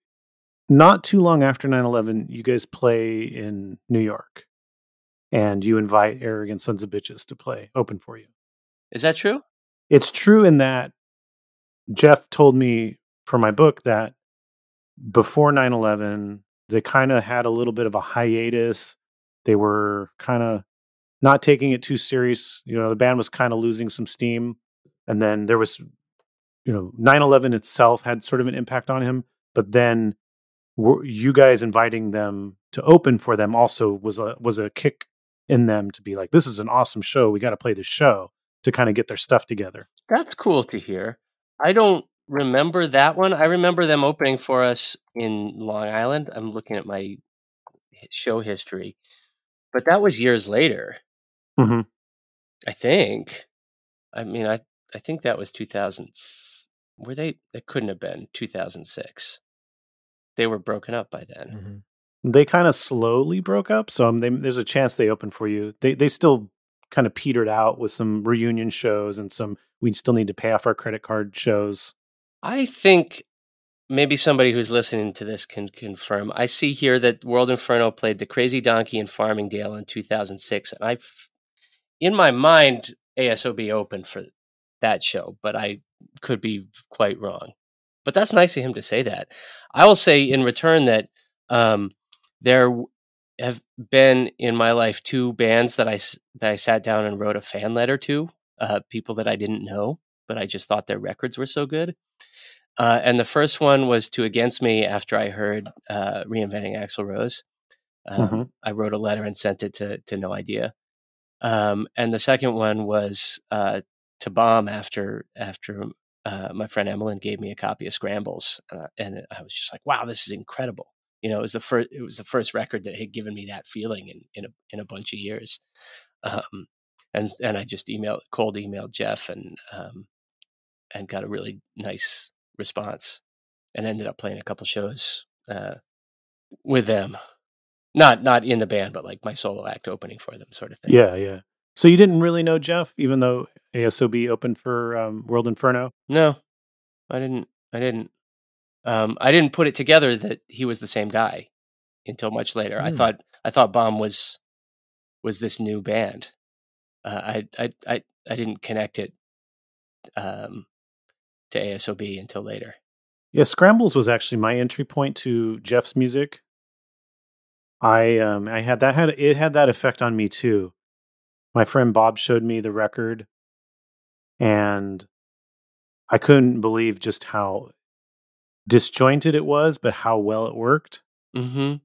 not too long after 9-11 you guys play in new york and you invite arrogant sons of bitches to play open for you is that true it's true in that jeff told me for my book that before 9-11 they kind of had a little bit of a hiatus they were kind of not taking it too serious you know the band was kind of losing some steam and then there was you know 9-11 itself had sort of an impact on him but then you guys inviting them to open for them also was a was a kick in them to be like this is an awesome show we got to play the show to kind of get their stuff together. That's cool to hear. I don't remember that one. I remember them opening for us in long island. I'm looking at my show history but that was years later mm-hmm. i think i mean i i think that was 2000 were they it couldn't have been 2006 they were broken up by then. Mm-hmm. They kind of slowly broke up, so um, they, there's a chance they open for you. They they still kind of petered out with some reunion shows and some we still need to pay off our credit card shows. I think maybe somebody who's listening to this can confirm. I see here that World Inferno played the Crazy Donkey in Farmingdale in 2006, and I, in my mind, ASOB opened for that show, but I could be quite wrong. But that's nice of him to say that. I will say in return that um, there have been in my life two bands that I that I sat down and wrote a fan letter to, uh, people that I didn't know, but I just thought their records were so good. Uh, and the first one was to Against Me after I heard uh, Reinventing Axl Rose. Um, mm-hmm. I wrote a letter and sent it to to No Idea. Um, and the second one was uh, to Bomb after after uh, my friend Emmeline gave me a copy of Scrambles, uh, and I was just like, "Wow, this is incredible!" You know, it was the first it was the first record that had given me that feeling in in a in a bunch of years. Um, and and I just emailed cold emailed Jeff and um, and got a really nice response, and ended up playing a couple shows uh, with them. Not not in the band, but like my solo act opening for them, sort of thing. Yeah, yeah. So you didn't really know Jeff, even though ASOB opened for um, World Inferno? No, I didn't. I didn't. Um, I didn't put it together that he was the same guy until much later. Mm. I hmm. thought I thought Bomb was was this new band. Uh, I, I I I didn't connect it um, to ASOB until later. Yeah, Scrambles was actually my entry point to Jeff's music. I um I had that had it had that effect on me too my friend Bob showed me the record and I couldn't believe just how disjointed it was, but how well it worked. Mm-hmm.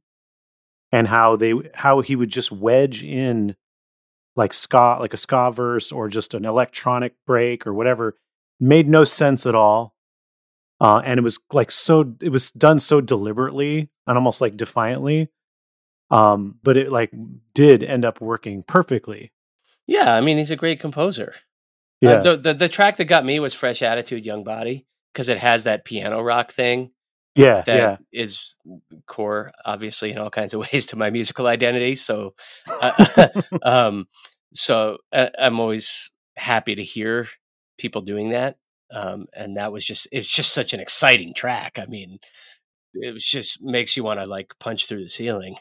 And how they how he would just wedge in like ska like a ska verse or just an electronic break or whatever made no sense at all. uh, and it was like so. It was done so deliberately and almost like defiantly, um, but it like did end up working perfectly. Yeah, I mean, he's a great composer. Yeah, Uh, the, the the track that got me was "Fresh Attitude, Young Body" because it has that piano rock thing yeah, that yeah. is core, obviously, in all kinds of ways to my musical identity. So, uh, um, so uh, I'm always happy to hear people doing that. Um, and that was just it's just such an exciting track. I mean, it was just makes you want to like punch through the ceiling.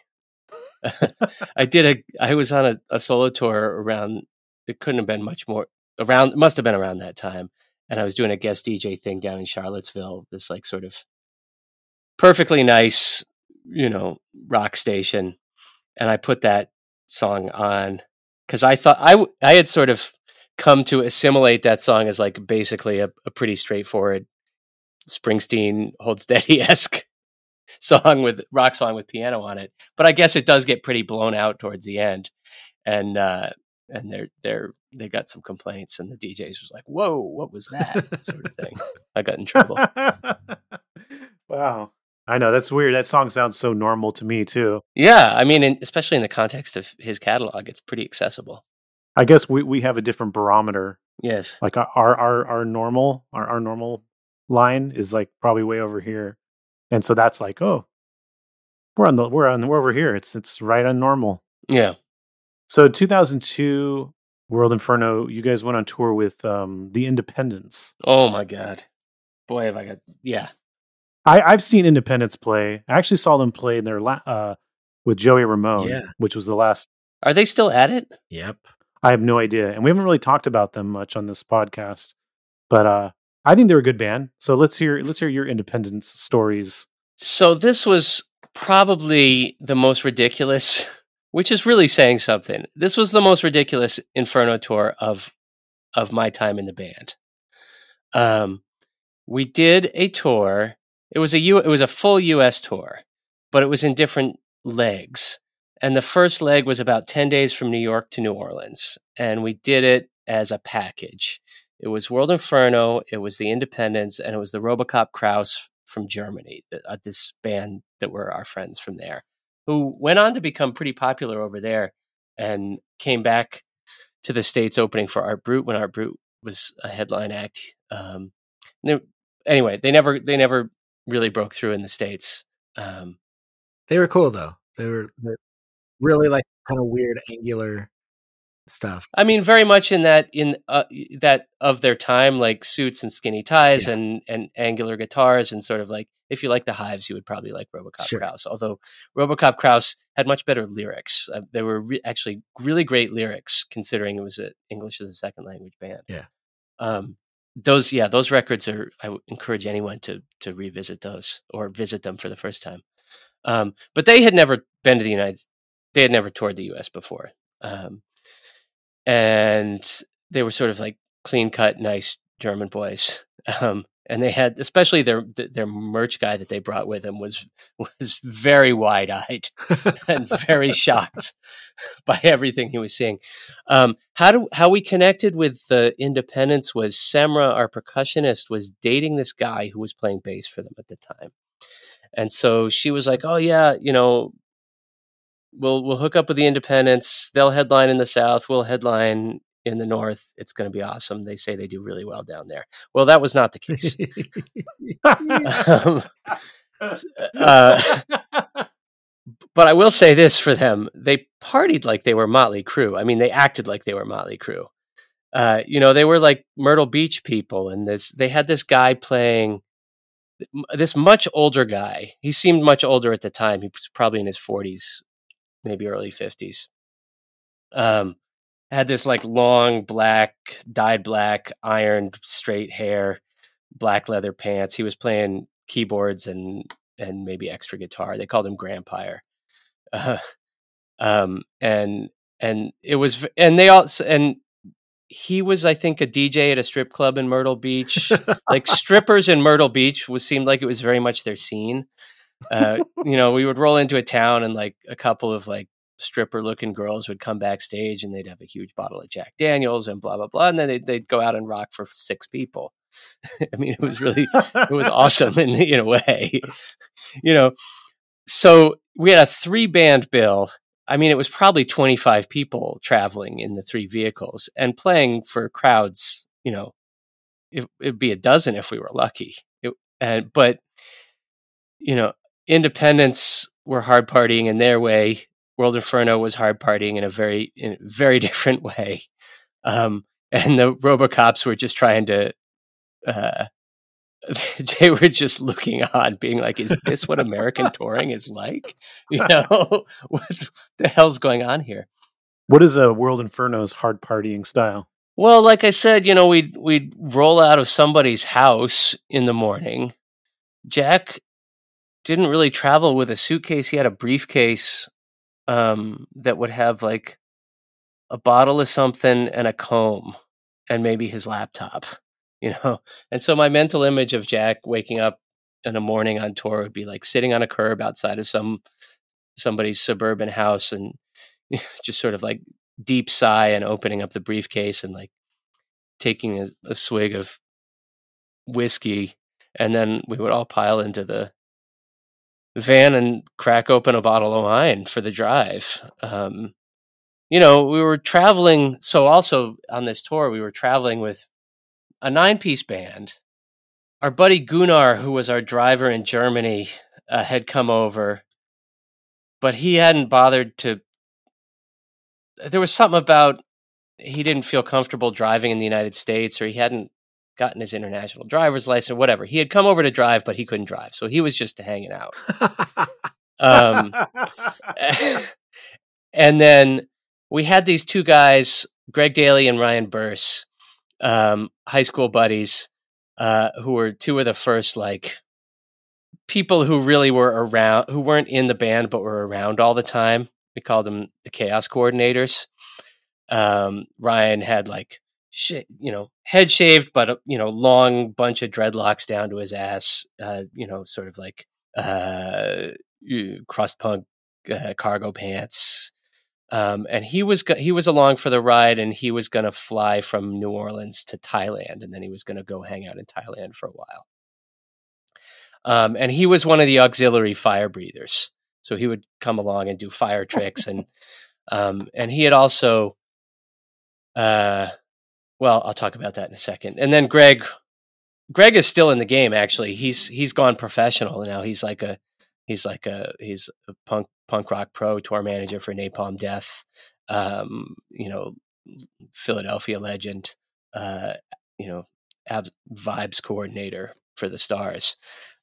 I did a I was on a, a solo tour around it couldn't have been much more around must have been around that time. And I was doing a guest DJ thing down in Charlottesville, this like sort of perfectly nice, you know, rock station. And I put that song on because I thought I I had sort of come to assimilate that song as like basically a, a pretty straightforward Springsteen holds steady esque song with rock song with piano on it. But I guess it does get pretty blown out towards the end. And uh and they're they're they got some complaints and the DJs was like, Whoa, what was that? sort of thing. I got in trouble. wow, I know that's weird. That song sounds so normal to me too. Yeah, I mean, in, especially in the context of his catalog, it's pretty accessible. I guess we, we have a different barometer. Yes. Like our our our, our normal our, our normal line is like probably way over here, and so that's like oh, we're on the we're on we're over here. It's it's right on normal. Yeah. So 2002 World Inferno, you guys went on tour with um the Independents. Oh my god. Boy, have I got yeah. I I've seen Independents play. I actually saw them play in their la- uh with Joey Ramone, Yeah. which was the last. Are they still at it? Yep. I have no idea, and we haven't really talked about them much on this podcast. But uh I think they're a good band. So let's hear let's hear your Independents stories. So this was probably the most ridiculous, which is really saying something. This was the most ridiculous Inferno tour of of my time in the band. Um, we did a tour. It was a U, it was a full U.S. tour, but it was in different legs. And the first leg was about ten days from New York to New Orleans, and we did it as a package. It was World Inferno, it was the Independents, and it was the Robocop Kraus from Germany, uh, this band that were our friends from there, who went on to become pretty popular over there and came back to the States opening for Art Brut when Art Brut was a headline act. Um, they, anyway, they never they never really broke through in the States. Um, They were cool though. They were really like kind of weird angular stuff. I mean, very much in that in uh, that of their time, like suits and skinny ties Yeah. and and angular guitars, and sort of like if you like the Hives, you would probably like RoboCop Sure. Kraus. Although RoboCop Kraus had much better lyrics. Uh, they were re- actually really great lyrics, considering it was a English as a second language band. Yeah. Um, those yeah, those records are. I would encourage anyone to to revisit those or visit them for the first time. Um, but they had never been to the United. They had never toured the U.S. before. Um, and they were sort of like clean cut, nice German boys. Um, and they had, especially their their merch guy that they brought with them was was very wide eyed and very shocked by everything he was seeing. Um, how do how we connected with the Independents was Semra, our percussionist, was dating this guy who was playing bass for them at the time, and so she was like, "Oh yeah, you know." We'll we'll hook up with the Independents. They'll headline in the South. We'll headline in the North. It's going to be awesome. They say they do really well down there. Well, that was not the case. um, uh, but I will say this for them: they partied like they were Motley Crue. I mean, they acted like they were Motley Crue. Uh, you know, they were like Myrtle Beach people, and this they had this guy playing this much older guy. He seemed much older at the time. He was probably in his forties, maybe early fifties. Um, had this like long black, dyed black, ironed straight hair, black leather pants. He was playing keyboards and and maybe extra guitar. They called him Grandpire. Uh, um, and and it was and they all and he was I think a DJ at a strip club in Myrtle Beach. like strippers in Myrtle Beach was seemed like it was very much their scene. Uh, you know, we would roll into a town and like a couple of like stripper looking girls would come backstage and they'd have a huge bottle of Jack Daniels and blah blah blah, and then they'd, they'd go out and rock for six people. I mean, it was really it was awesome in in a way, you know. So we had a three band bill. I mean, it was probably 25 people traveling in the three vehicles and playing for crowds, you know, it, would be a dozen if we were lucky. It, and, but, you know, independents were hard partying in their way. World Inferno was hard partying in a very, in a very different way. Um, and the Robocops were just trying to, uh, they were just looking on, being like, "Is this what American touring is like? You know, what the hell's going on here?" What is a World Inferno's hard partying style? Well, like I said, you know, we'd we'd roll out of somebody's house in the morning. Jack didn't really travel with a suitcase. He had a briefcase um, that would have like a bottle of something and a comb and maybe his laptop you know. And so my mental image of Jack waking up in a morning on tour would be like sitting on a curb outside of some somebody's suburban house and just sort of like deep sigh and opening up the briefcase and like taking a, a swig of whiskey and then we would all pile into the van and crack open a bottle of wine for the drive. Um, you know, we were traveling. So also on this tour, we were traveling with a nine piece band. Our buddy Gunnar, who was our driver in Germany, uh, had come over, but he hadn't bothered to. There was something about he didn't feel comfortable driving in the United States, or he hadn't gotten his international driver's license, or whatever. He had come over to drive, but he couldn't drive, so he was just hanging out. um, and then we had these two guys, Greg Daly and Ryan Burse, um, high school buddies uh, who were two of the first like people who really were around, who weren't in the band but were around all the time. We called them the chaos coordinators. Um, Ryan had like shit, you know, head shaved, but uh, you know, long bunch of dreadlocks down to his ass. Uh, you know, sort of like uh, crust punk uh, cargo pants. Um, and he was go- he was along for the ride, and he was going to fly from New Orleans to Thailand, and then he was going to go hang out in Thailand for a while. Um, and he was one of the auxiliary fire breathers, so he would come along and do fire tricks, and um, and he had also, uh, well, I'll talk about that in a second. And then Greg, Greg is still in the game. Actually, he's he's gone professional now. He's like a he's like a he's a punk punk rock pro tour manager for Napalm Death, um, you know, Philadelphia legend, uh, you know, ab- vibes coordinator for the Stars.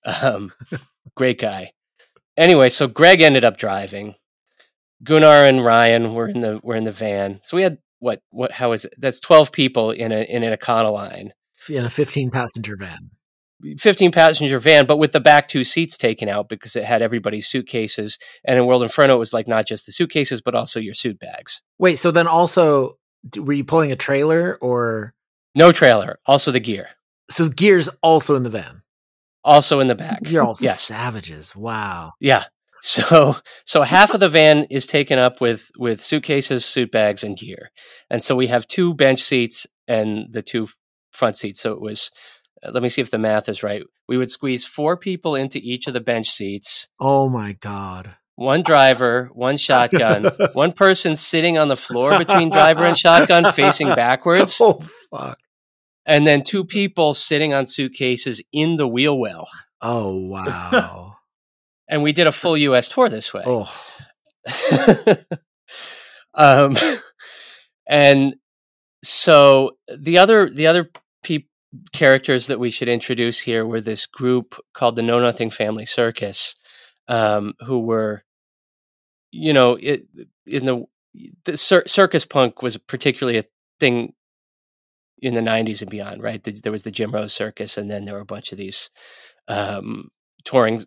Um, great guy. Anyway, so Greg ended up driving. Gunnar and Ryan were in the were in the van. So we had what what how is it? That's twelve people in a in an Econoline in a fifteen passenger van. 15 passenger van, but with the back two seats taken out because it had everybody's suitcases. And in World Inferno, it was like not just the suitcases, but also your suit bags. Wait, so then also, were you pulling a trailer or? No trailer, also the gear. So gear's also in the van. Also in the back. You're all yes. savages. Wow. Yeah. So so half of the van is taken up with with suitcases, suit bags, and gear. And so we have two bench seats and the two front seats. So it was uh, let me see if the math is right. We would squeeze four people into each of the bench seats. Oh my God. One driver, one shotgun, one person sitting on the floor between driver and shotgun facing backwards. Oh, fuck. And then two people sitting on suitcases in the wheel well. Oh, wow. And we did a full US tour this way. Oh. um, and so the other the other people characters that we should introduce here were this group called the Know Nothing Family Circus, um, who were, you know, it, in the, the cir- circus punk was particularly a thing in the 90s and beyond, right? The, there was the Jim Rose Circus, and then there were a bunch of these um, touring,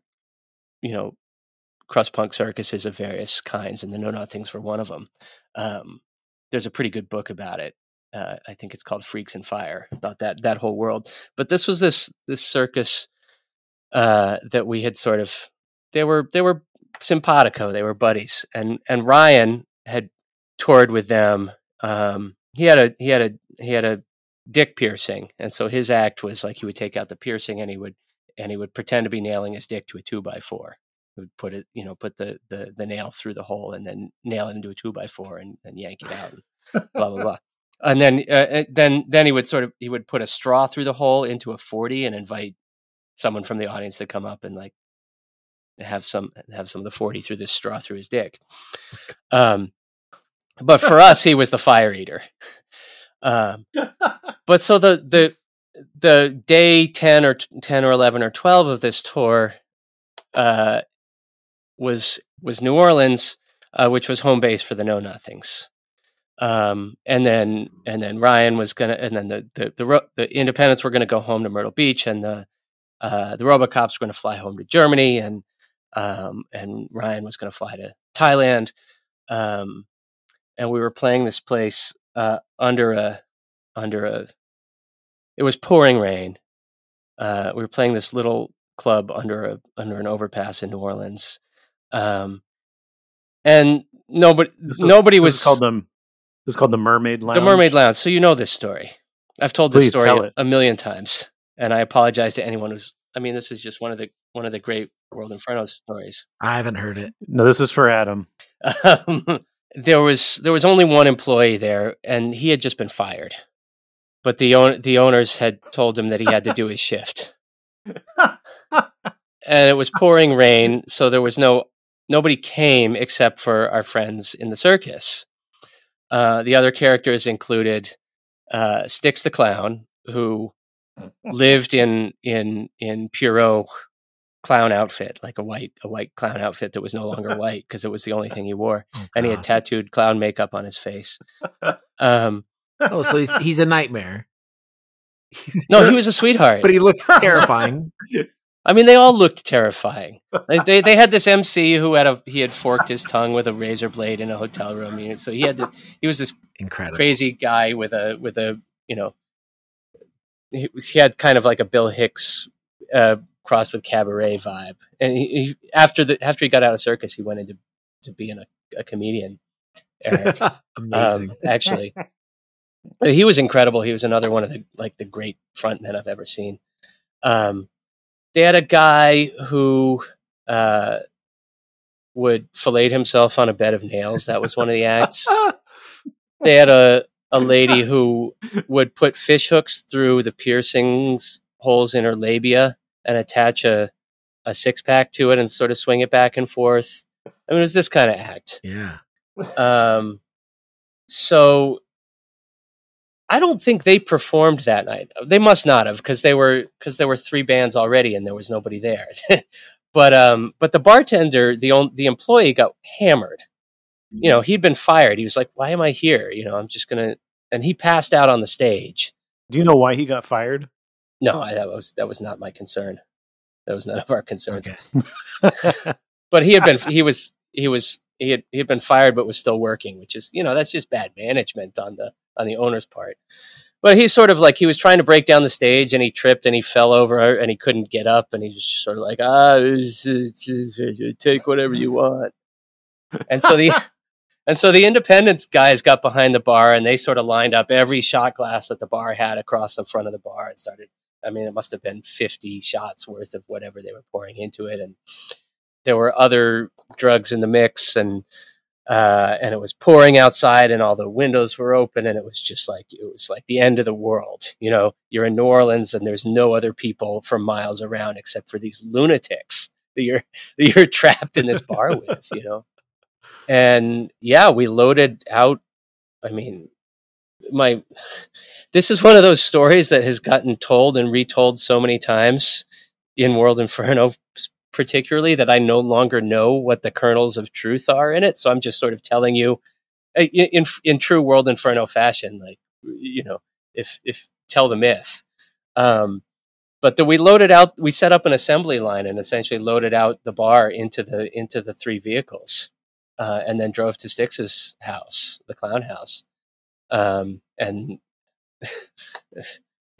you know, crust punk circuses of various kinds, and the Know Nothings were one of them. Um, there's a pretty good book about it uh, I think it's called Freaks and Fire about that that whole world. But this was this this circus uh, that we had sort of they were they were simpatico, they were buddies, and and Ryan had toured with them. Um, he had a he had a he had a dick piercing, and so his act was like he would take out the piercing and he would and he would pretend to be nailing his dick to a two by four. He would put it, you know, put the the the nail through the hole and then nail it into a two by four and then yank it out. And blah blah blah. And then uh, then then he would sort of he would put a straw through the hole into a forty and invite someone from the audience to come up and like have some have some of the 40 through this straw through his dick um but for us he was the fire eater um but so the the the day 10 or 10 or 11 or 12 of this tour uh was was new orleans uh, which was home base for the know nothings um and then and then ryan was gonna and then the the the, the independents were gonna go home to myrtle beach and the uh, the RoboCops were to fly home to Germany, and um, and Ryan was to fly to Thailand, um, and we were playing this place uh, under a under a. It was pouring rain. Uh, we were playing this little club under a under an overpass in New Orleans, um, and nobody is- nobody was called the this is called the Mermaid Lounge. the Mermaid Lounge. So you know this story. I've told this Please story a, a million times, and I apologize to anyone who's. I mean, this is just one of the one of the great World Inferno stories. I haven't heard it. No, this is for Adam. Um, there was there was only one employee there, and he had just been fired. But the own, the owners had told him that he had to do his shift, and it was pouring rain, so there was no nobody came except for our friends in the circus. Uh, the other characters included uh, Sticks the clown, who lived in in in Pierrot clown outfit, like a white a white clown outfit that was no longer white because it was the only thing he wore, Oh, and he had tattooed clown makeup on his face. Um, oh, so he's he's a nightmare. no, he was a sweetheart. but he looks terrifying. I mean, they all looked terrifying. Like, they they had this MC who had a he had forked his tongue with a razor blade in a hotel room. you know, So he had to, he was this Incredible. crazy guy with a with a you know he, was- he had kind of like a Bill Hicks uh, crossed with cabaret vibe. And he, he, after the after he got out of circus, he went into to being a, a comedian. Eric, Amazing. um, actually, he was incredible. He was another one of the like the great frontmen I've ever seen. Um, they had a guy who uh, would fillet himself on a bed of nails. That was one of the acts they had a a lady who would put fish hooks through the piercings holes in her labia and attach a a six pack to it and sort of swing it back and forth. I mean, it was this kind of act. yeah. Um, so I don't think they performed that night. They must not have because they were because there were three bands already and there was nobody there. but um, but the bartender, the the employee, got hammered. You know, he'd been fired. He was like, "Why am I here? You know, I'm just gonna." And he passed out on the stage. Do you know why he got fired? No, I, that was that was not my concern. That was none of our concerns. Okay. but he had been he was he was he had he had been fired but was still working which is you know that's just bad management on the on the owner's part but he's sort of like he was trying to break down the stage and he tripped and he fell over and he couldn't get up and he just sort of like ah it's- it's- it's- take whatever you want and so the and so the independents guys got behind the bar and they sort of lined up every shot glass that the bar had across the front of the bar and started I mean, it must have been 50 shots worth of whatever they were pouring into it. And there were other drugs in the mix and, uh, and it was pouring outside and all the windows were open and it was just like, it was like the end of the world. You know, you're in New Orleans and there's no other people for miles around except for these lunatics that you're, that you're trapped in this bar with, you know? And yeah, we loaded out. I mean, my this is one of those stories that has gotten told and retold so many times in World Inferno, particularly that I no longer know what the kernels of truth are in it. So I'm just sort of telling you, uh, in in, true World Inferno fashion, like you know, if if tell the myth. Um, but the, we loaded out, we set up an assembly line and essentially loaded out the bar into the into the three vehicles, uh, and then drove to Styx's house, the clown house um, and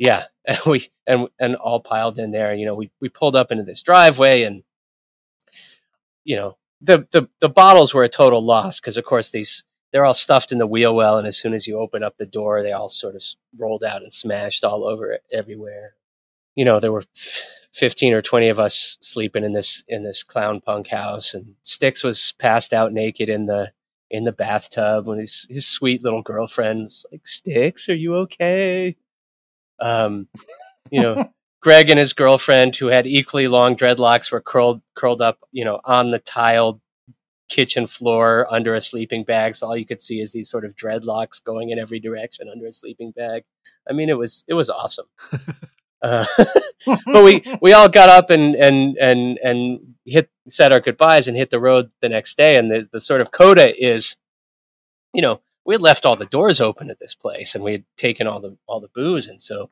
yeah, and we and and all piled in there. You know, we we pulled up into this driveway, and you know, the the the bottles were a total loss because, of course, these they're all stuffed in the wheel well, and as soon as you open up the door, they all sort of rolled out and smashed all over everywhere. You know, there were 15 or 20 of us sleeping in this in this clown punk house and Styx was passed out naked in the in the bathtub when his his sweet little girlfriend was like Styx are you okay um you know Greg and his girlfriend who had equally long dreadlocks were curled curled up you know on the tiled kitchen floor under a sleeping bag. So all you could see is these sort of dreadlocks going in every direction under a sleeping bag. I mean it was it was awesome. Uh, but we we all got up and and and and hit said our goodbyes and hit the road the next day. And the the sort of coda is, you know, we had left all the doors open at this place and we had taken all the all the booze, and so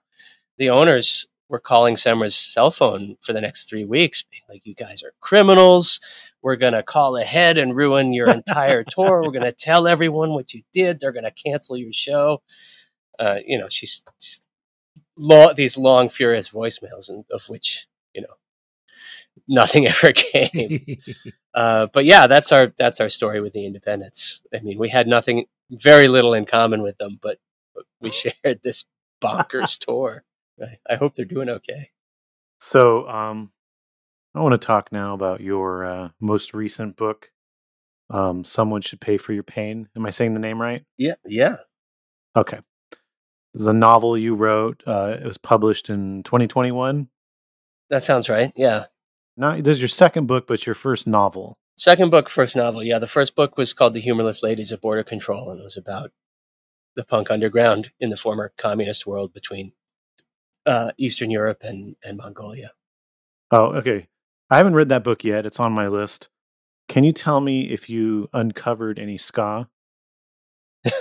the owners were calling Semra's cell phone for the next three weeks, being like, "You guys are criminals. We're gonna call ahead and ruin your entire tour. We're gonna tell everyone what you did. They're gonna cancel your show." Uh, you know, she's, she's long, these long, furious voicemails, and of which you know nothing ever came. uh, but yeah, that's our that's our story with the Independents. I mean, we had nothing, very little in common with them, but, but we shared this bonkers tour. I, I, hope they're doing okay. So, um, I want to talk now about your uh, most recent book. Um, Someone should pay for your pain. Am I saying the name right? Yeah, yeah. Okay. This is a novel you wrote. Uh, it was published in 2021. That sounds right. Yeah. Not this is your second book, but your first novel. Second book, first novel. Yeah, the first book was called The Humorless Ladies of Border Control, and it was about the punk underground in the former communist world between uh, Eastern Europe and, and Mongolia. Oh, okay. I haven't read that book yet. It's on my list. Can you tell me if you uncovered any ska?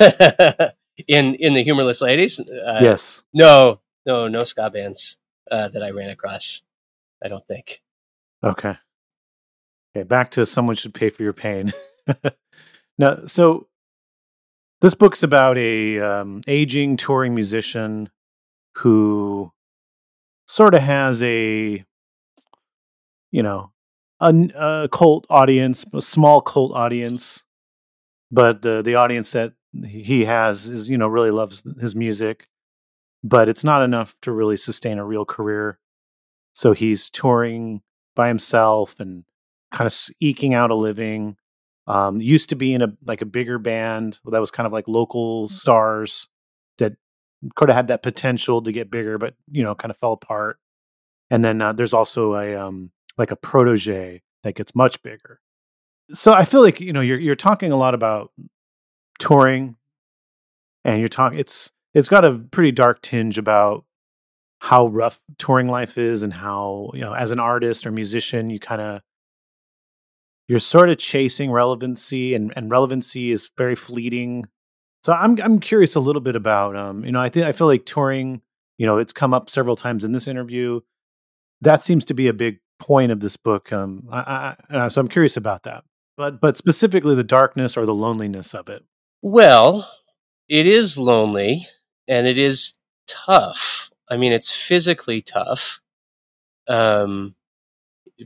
in in the humorless ladies uh, yes no no no ska bands uh, that i ran across i don't think okay okay back to someone should pay for your pain. Now so this book's about a um, aging touring musician who sort of has a you know a, a cult audience a small cult audience but the the audience that he has is you know really loves his music but it's not enough to really sustain a real career. So he's touring by himself and kind of eking out a living um, used to be in a like a bigger band that was kind of like local mm. stars that could have had that potential to get bigger but you know kind of fell apart and then uh, there's also a um, like a protege that gets much bigger so i feel like you know you're you're talking a lot about touring and you're talking it's it's got a pretty dark tinge about how rough touring life is and how you know as an artist or musician you kind of you're sort of chasing relevancy and and relevancy is very fleeting so i'm i'm curious a little bit about um you know i think i feel like touring you know it's come up several times in this interview that seems to be a big point of this book um I, I, so i'm curious about that but but specifically the darkness or the loneliness of it well, it is lonely and it is tough. I mean, it's physically tough. Um,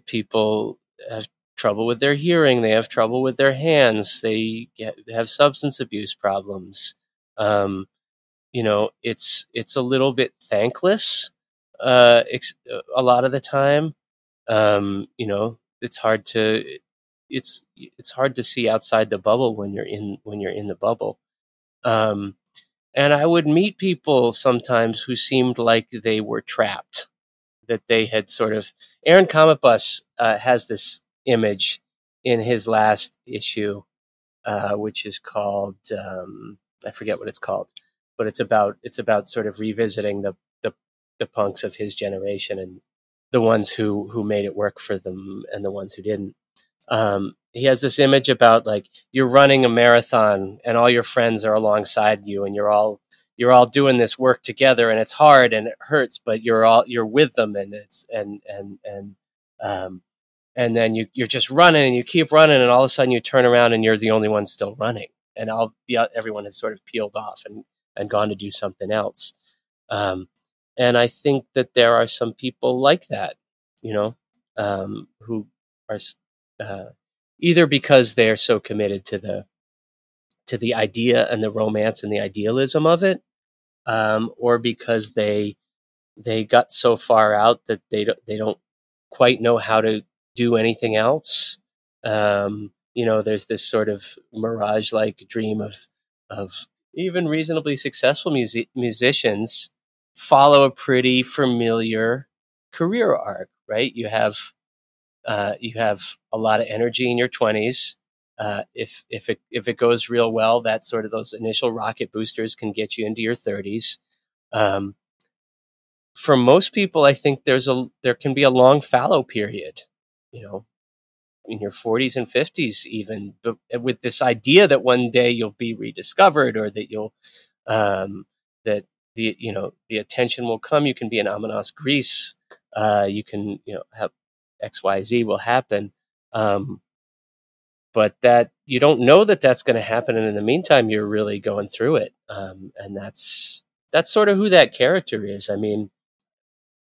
people have trouble with their hearing. They have trouble with their hands. They get, have substance abuse problems. Um, you know, it's it's a little bit thankless uh, ex- a lot of the time. Um, you know, it's hard to it's it's hard to see outside the bubble when you're in when you're in the bubble. Um, and I would meet people sometimes who seemed like they were trapped, that they had sort of. Aaron Cometbus uh, has this image in his last issue, uh, which is called um, I forget what it's called, but it's about it's about sort of revisiting the the, the punks of his generation and the ones who who made it work for them and the ones who didn't. Um, he has this image about like you're running a marathon and all your friends are alongside you and you're all you're all doing this work together and it's hard and it hurts but you're all you're with them and it's and and and um and then you you're just running and you keep running and all of a sudden you turn around and you're the only one still running. And all the everyone has sort of peeled off and and gone to do something else. Um and i think that there are some people like that you know um who are uh, either because they're so committed to the to the idea and the romance and the idealism of it, um, or because they they got so far out that they don't they don't quite know how to do anything else. Um, you know, there's this sort of mirage like dream of of even reasonably successful music- musicians follow a pretty familiar career arc, right? You have uh, you have a lot of energy in your 20s. Uh, if if it if it goes real well, that sort of those initial rocket boosters can get you into your 30s. Um, for most people, I think there's a there can be a long fallow period. You know, in your 40s and 50s, even but with this idea that one day you'll be rediscovered or that you'll um, that the you know the attention will come. You can be in Omenos Greece. Uh, you can you know have X Y Z will happen. Um, but that you don't know that that's going to happen, and in the meantime, you're really going through it, um, and that's that's sort of who that character is. I mean,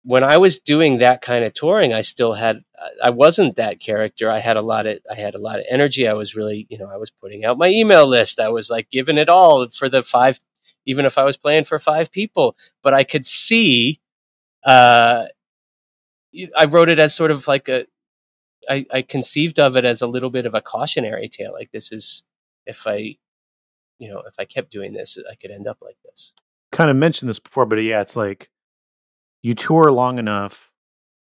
when I was doing that kind of touring, I still had I wasn't that character. I had a lot of I had a lot of energy. I was really, you know, I was putting out my email list. I was like giving it all for the five even if I was playing for five people, but I could see uh I wrote it as sort of like a I, I conceived of it as a little bit of a cautionary tale. Like this is if I you know, if I kept doing this, I could end up like this. Kind of mentioned this before, but yeah, it's like you tour long enough,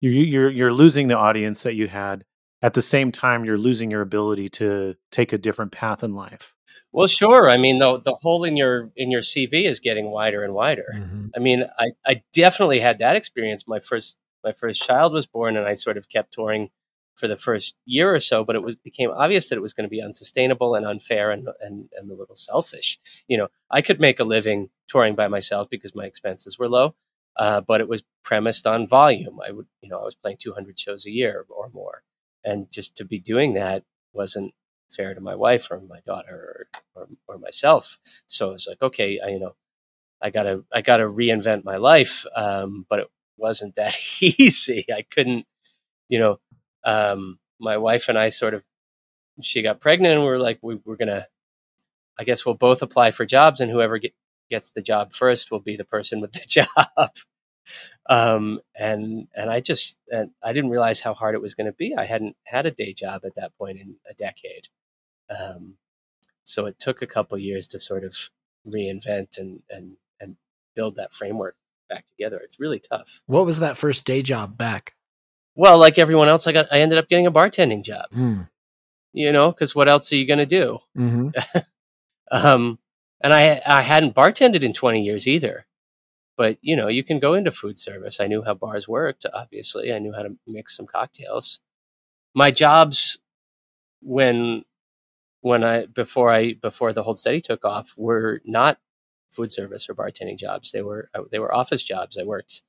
you're you're you're losing the audience that you had. At the same time, you're losing your ability to take a different path in life. Well, sure. I mean, the the hole in your in your CV is getting wider and wider. Mm-hmm. I mean, I I definitely had that experience. My first my first child was born, and I sort of kept touring for the first year or so. But it was became obvious that it was going to be unsustainable and unfair and and and a little selfish. You know, I could make a living touring by myself because my expenses were low uh, but it was premised on volume. I would, you know, I was playing 200 shows a year or more, and just to be doing that wasn't fair to my wife or my daughter or, or, or myself. So it was like, okay, I, you know, I gotta, I gotta reinvent my life. Um, but it wasn't that easy. I couldn't, you know, um, my wife and I sort of, she got pregnant and we were like, we, we're gonna, I guess we'll both apply for jobs and whoever get, gets the job first will be the person with the job. um, and and I just and I didn't realize how hard it was going to be. I hadn't had a day job at that point in a decade, um, so it took a couple years to sort of reinvent and and and build that framework back together. It's really tough. What was that first day job back? Well, like everyone else, I got I ended up getting a bartending job. Mm. You know, because what else are you going to do? Mm-hmm. um, and I I hadn't bartended in 20 years either. But you know, you can go into food service. I knew how bars worked. Obviously, I knew how to mix some cocktails. My jobs when when I before I before the hold steady took off were not food service or bartending jobs. They were uh, they were office jobs. I worked.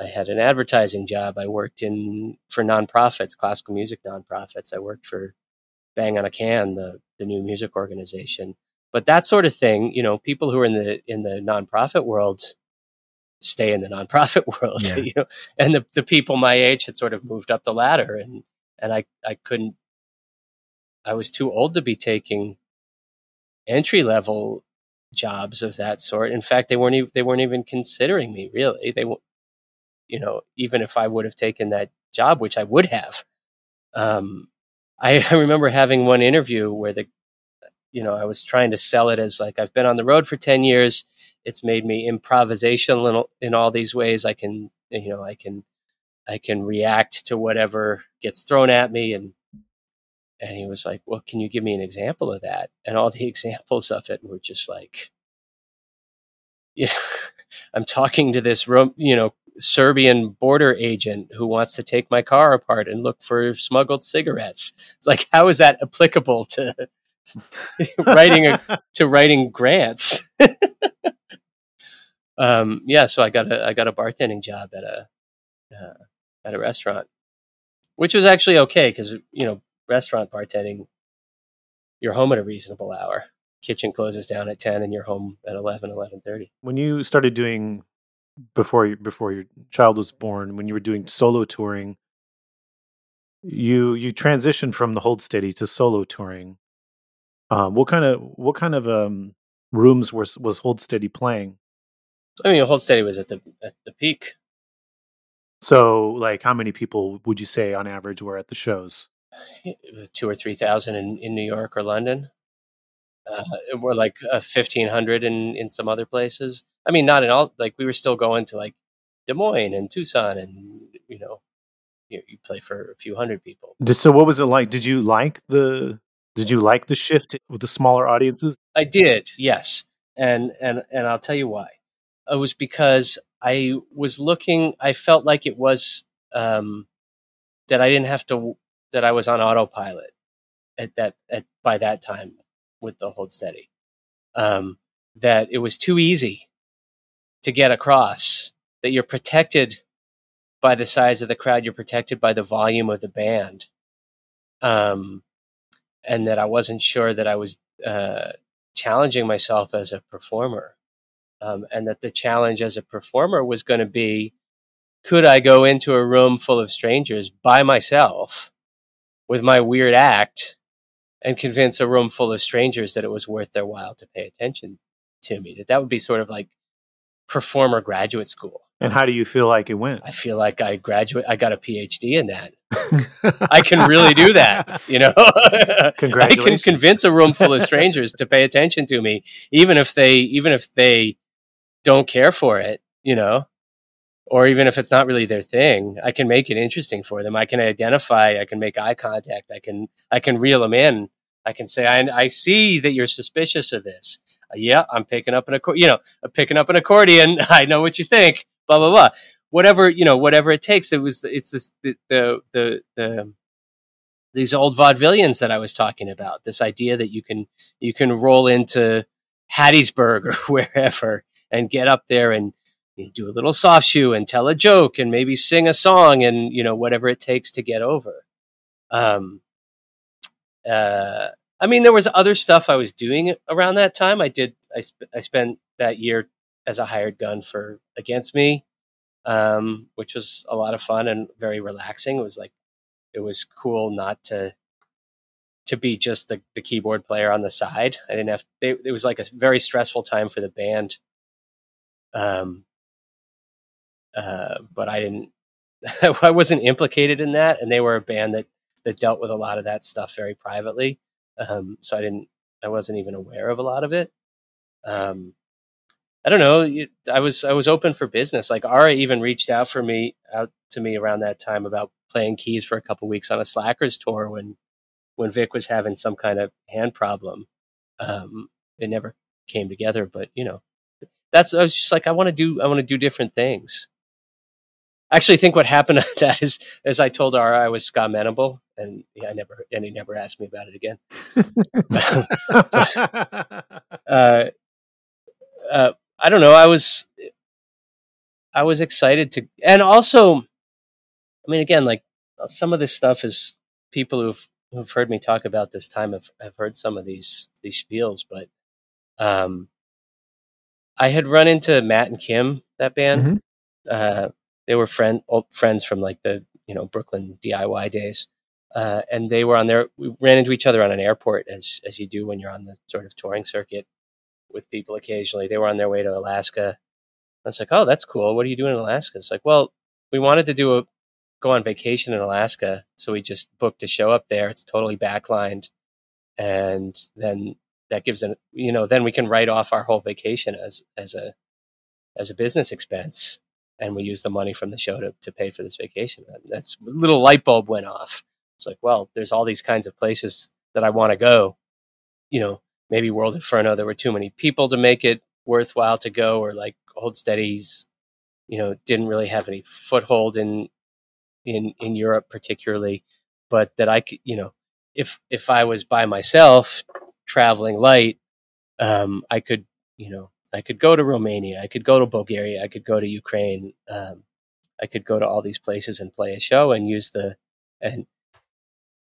I had an advertising job. I worked in for nonprofits, classical music nonprofits. I worked for Bang on a Can, the the new music organization but that sort of thing you know people who are in the in the nonprofit world stay in the nonprofit world yeah. you know and the, the people my age had sort of moved up the ladder and and i i couldn't i was too old to be taking entry level jobs of that sort in fact they weren't even, they weren't even considering me really they you know even if i would have taken that job which i would have um I, I remember having one interview where the you know, I was trying to sell it as like I've been on the road for 10 years. It's made me improvisational in, in all these ways. I can, you know, I can, I can react to whatever gets thrown at me. And, and he was like, well, can you give me an example of that? And all the examples of it were just like, you know, I'm talking to this, you know, Serbian border agent who wants to take my car apart and look for smuggled cigarettes. It's like, how is that applicable to writing a, to writing grants. um, yeah, so I got a I got a bartending job at a uh, at a restaurant, which was actually okay because you know restaurant bartending, you're home at a reasonable hour. Kitchen closes down at ten, and you're home at 11, 11.30. When you started doing before before your child was born, when you were doing solo touring, you you transitioned from the hold steady to solo touring Um, what kind of what kind of um, rooms was was Hold Steady playing? I mean, Hold Steady was at the at the peak. So, like, how many people would you say on average were at the shows? Two or three thousand in, in New York or London. Uh, we're like uh, fifteen hundred in in some other places. I mean, not in all. Like, we were still going to like Des Moines and Tucson, and you know, you, you play for a few hundred people. So, what was it like? Did you like the Did you like the shift with the smaller audiences? I did, yes, and and and I'll tell you why. It was because I was looking. I felt like it was um, that I didn't have to. That I was on autopilot at that at by that time with the hold steady. Um, that it was too easy to get across. That you're protected by the size of the crowd. You're protected by the volume of the band. Um, and that I wasn't sure that I was uh, challenging myself as a performer um, and that the challenge as a performer was going to be could I go into a room full of strangers by myself with my weird act and convince a room full of strangers that it was worth their while to pay attention to me? That that would be sort of like performer graduate school. And how do you feel like it went? I feel like I graduate. I got a PhD in that. I can really do that. You know, I can convince a room full of strangers to pay attention to me, even if they, even if they don't care for it, you know, or even if it's not really their thing, I can make it interesting for them. I can identify, I can make eye contact, I can, I can reel them in. I can say, I, I see that you're suspicious of this. Yeah, I'm picking up an accordion, you know, I'm picking up an accordion. I know what you think, blah, blah, blah. Whatever, you know, whatever it takes. It was, it's this, the, the, the, the these old vaudevillians that I was talking about, this idea that you can, you can roll into Hattiesburg or wherever and get up there and do a little soft shoe and tell a joke and maybe sing a song and you know whatever it takes to get over um uh i mean there was other stuff i was doing around that time i did i, sp- I spent that year as a hired gun for against me um which was a lot of fun and very relaxing it was like it was cool not to to be just the, the keyboard player on the side i didn't have they, it was like a very stressful time for the band um, uh, but I didn't. I wasn't implicated in that, and they were a band that that dealt with a lot of that stuff very privately. Um, so I didn't. I wasn't even aware of a lot of it. Um, I don't know. I was I was open for business. Like Ara even reached out for me out to me around that time about playing keys for a couple weeks on a Slackers tour when when Vic was having some kind of hand problem. Um, it never came together, but you know, that's I was just like I want to do I want to do different things. I actually think what happened to that is as I told Ara I was Scott Menable and yeah, I never and he never asked me about it again. uh, uh, I don't know. I was I was excited to, and also, I mean, again, like some of this stuff is people who've who've heard me talk about this time have, have heard some of these these spiels, but um, I had run into Matt and Kim, that band. Mm-hmm. Uh, they were friend old friends from like the you know Brooklyn DIY days, uh, and they were on there. We ran into each other on an airport, as as you do when you're on the sort of touring circuit with people occasionally. They were on their way to Alaska. I was like, "Oh, that's cool. What are you doing in Alaska?" It's like, "Well, we wanted to do a go on vacation in Alaska, so we just booked a show up there. It's totally backlined, and then that gives an you know then we can write off our whole vacation as as a as a business expense and we use the money from the show to, to pay for this vacation. And that's little light bulb went off. It's like well there's all these kinds of places that i want to go. You know maybe world inferno there were too many people to make it worthwhile to go or like Hold Steady's you know didn't really have any foothold in in in europe particularly. But that i could you know if if i was by myself traveling light, um, I could, you know, I could go to Romania, I could go to Bulgaria, I could go to Ukraine, um, I could go to all these places and play a show and use the and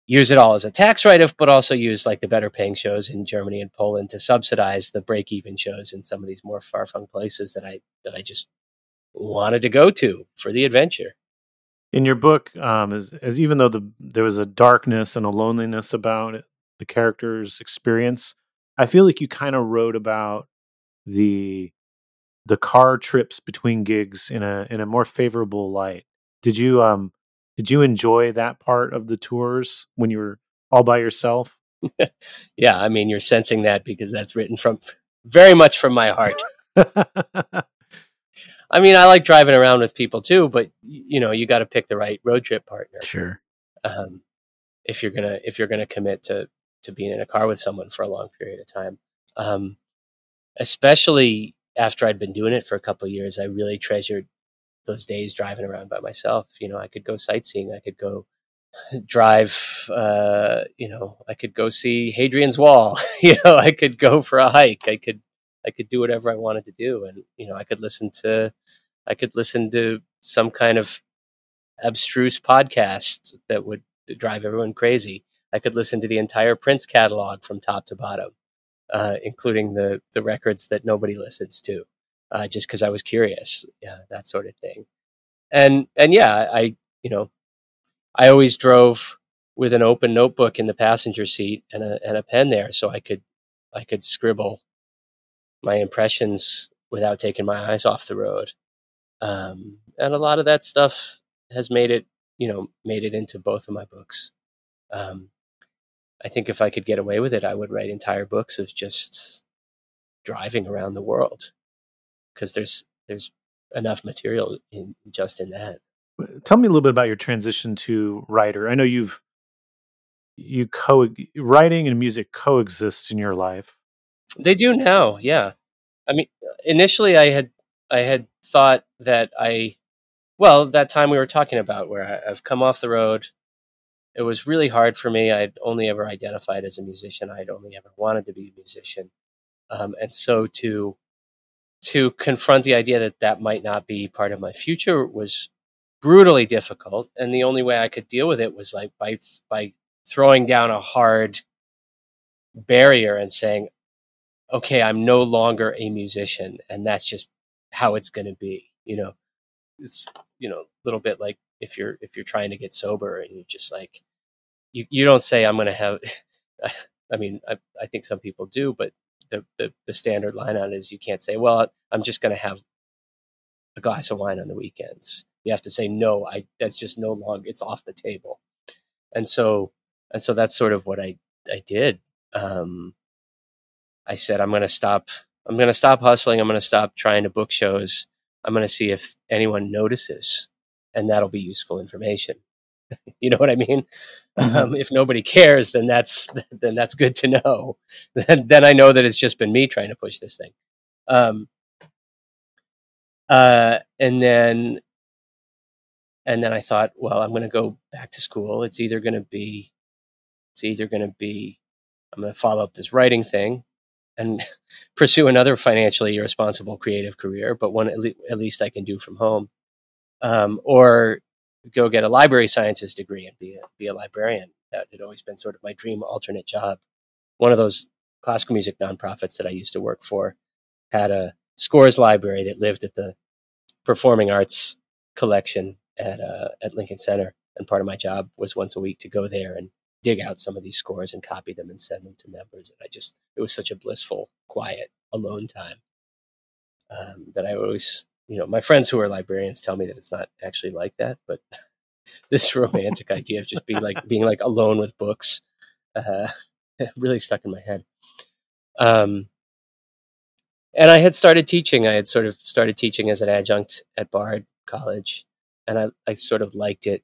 use it all as a tax write-off, but also use like the better paying shows in Germany and Poland to subsidize the break-even shows in some of these more far-flung places that I that I just wanted to go to for the adventure. In your book, um, as, as even though the there was a darkness and a loneliness about it, the character's experience. I feel like you kind of wrote about the the car trips between gigs in a in a more favorable light. Did you um did you enjoy that part of the tours when you were all by yourself? yeah, I mean, you're sensing that because that's written from very much from my heart. I mean, I like driving around with people too, but you know, you got to pick the right road trip partner. Sure. Um, if you're gonna if you're gonna commit to to being in a car with someone for a long period of time, um, especially after I'd been doing it for a couple years, I really treasured those days driving around by myself. You know, I could go sightseeing, I could go drive uh you know i could go see hadrian's wall you know i could go for a hike i could i could do whatever i wanted to do and you know i could listen to i could listen to some kind of abstruse podcast that would drive everyone crazy i could listen to the entire prince catalog from top to bottom uh, including the the records that nobody listens to uh, just because i was curious yeah that sort of thing and and yeah i you know I always drove with an open notebook in the passenger seat and a and a pen there, so I could I could scribble my impressions without taking my eyes off the road. Um, and a lot of that stuff has made it, you know, made it into both of my books. Um, I think if I could get away with it, I would write entire books of just driving around the world because there's there's enough material in just in that. Tell me a little bit about your transition to writer. I know you've you co writing and music coexist in your life. They do now, yeah. I mean, initially I had I had thought that I, well, that time we were talking about where I, I've come off the road. It was really hard for me. I'd only ever identified as a musician. I'd only ever wanted to be a musician, um, and so to to confront the idea that that might not be part of my future was brutally difficult and the only way i could deal with it was like by by throwing down a hard barrier and saying okay i'm no longer a musician and that's just how it's going to be you know it's you know a little bit like if you're if you're trying to get sober and you just like you, you don't say i'm going to have i mean I, I think some people do but the, the the standard line on it is you can't say well i'm just going to have a glass of wine on the weekends. You have to say no i that's just no longer it's off the table. And so and so that's sort of what i i did. Um i said i'm going to stop i'm going to stop hustling. I'm going to stop trying to book shows. I'm going to see if anyone notices and that'll be useful information. You know what i mean? Mm-hmm. um, if nobody cares then that's then that's good to know. Then, then i know that it's just been me trying to push this thing. Um, uh, and then and then I thought, well, I'm going to go back to school. It's either going to be, it's either going to be, I'm going to follow up this writing thing and pursue another financially irresponsible creative career, but one at, le- at least I can do from home, um, or go get a library sciences degree and be a, be a librarian. That had always been sort of my dream alternate job. One of those classical music nonprofits that I used to work for had a scores library that lived at the performing arts collection at uh, at Lincoln Center, and part of my job was once a week to go there and dig out some of these scores and copy them and send them to members. And I just it was such a blissful, quiet, alone time um, that I always, you know, my friends who are librarians tell me that it's not actually like that, but this romantic idea of just being like being like alone with books uh, really stuck in my head. Um, and I had started teaching. I had sort of started teaching as an adjunct at Bard College, and I, I sort of liked it.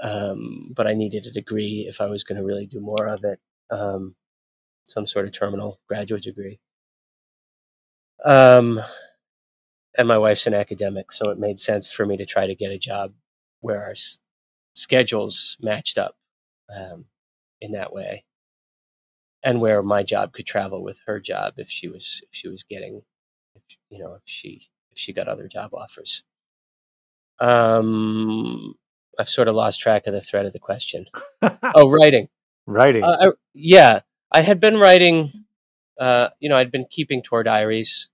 Um, but I needed a degree if I was going to really do more of it, um, some sort of terminal graduate degree. Um, and my wife's an academic, so it made sense for me to try to get a job where our s- schedules matched up um, in that way, and where my job could travel with her job if she was if she was getting, if, you know, if she if she got other job offers. Um, I've sort of lost track of the thread of the question. oh, writing. Writing. Uh, I, yeah, I had been writing. Uh, you know, I'd been keeping tour diaries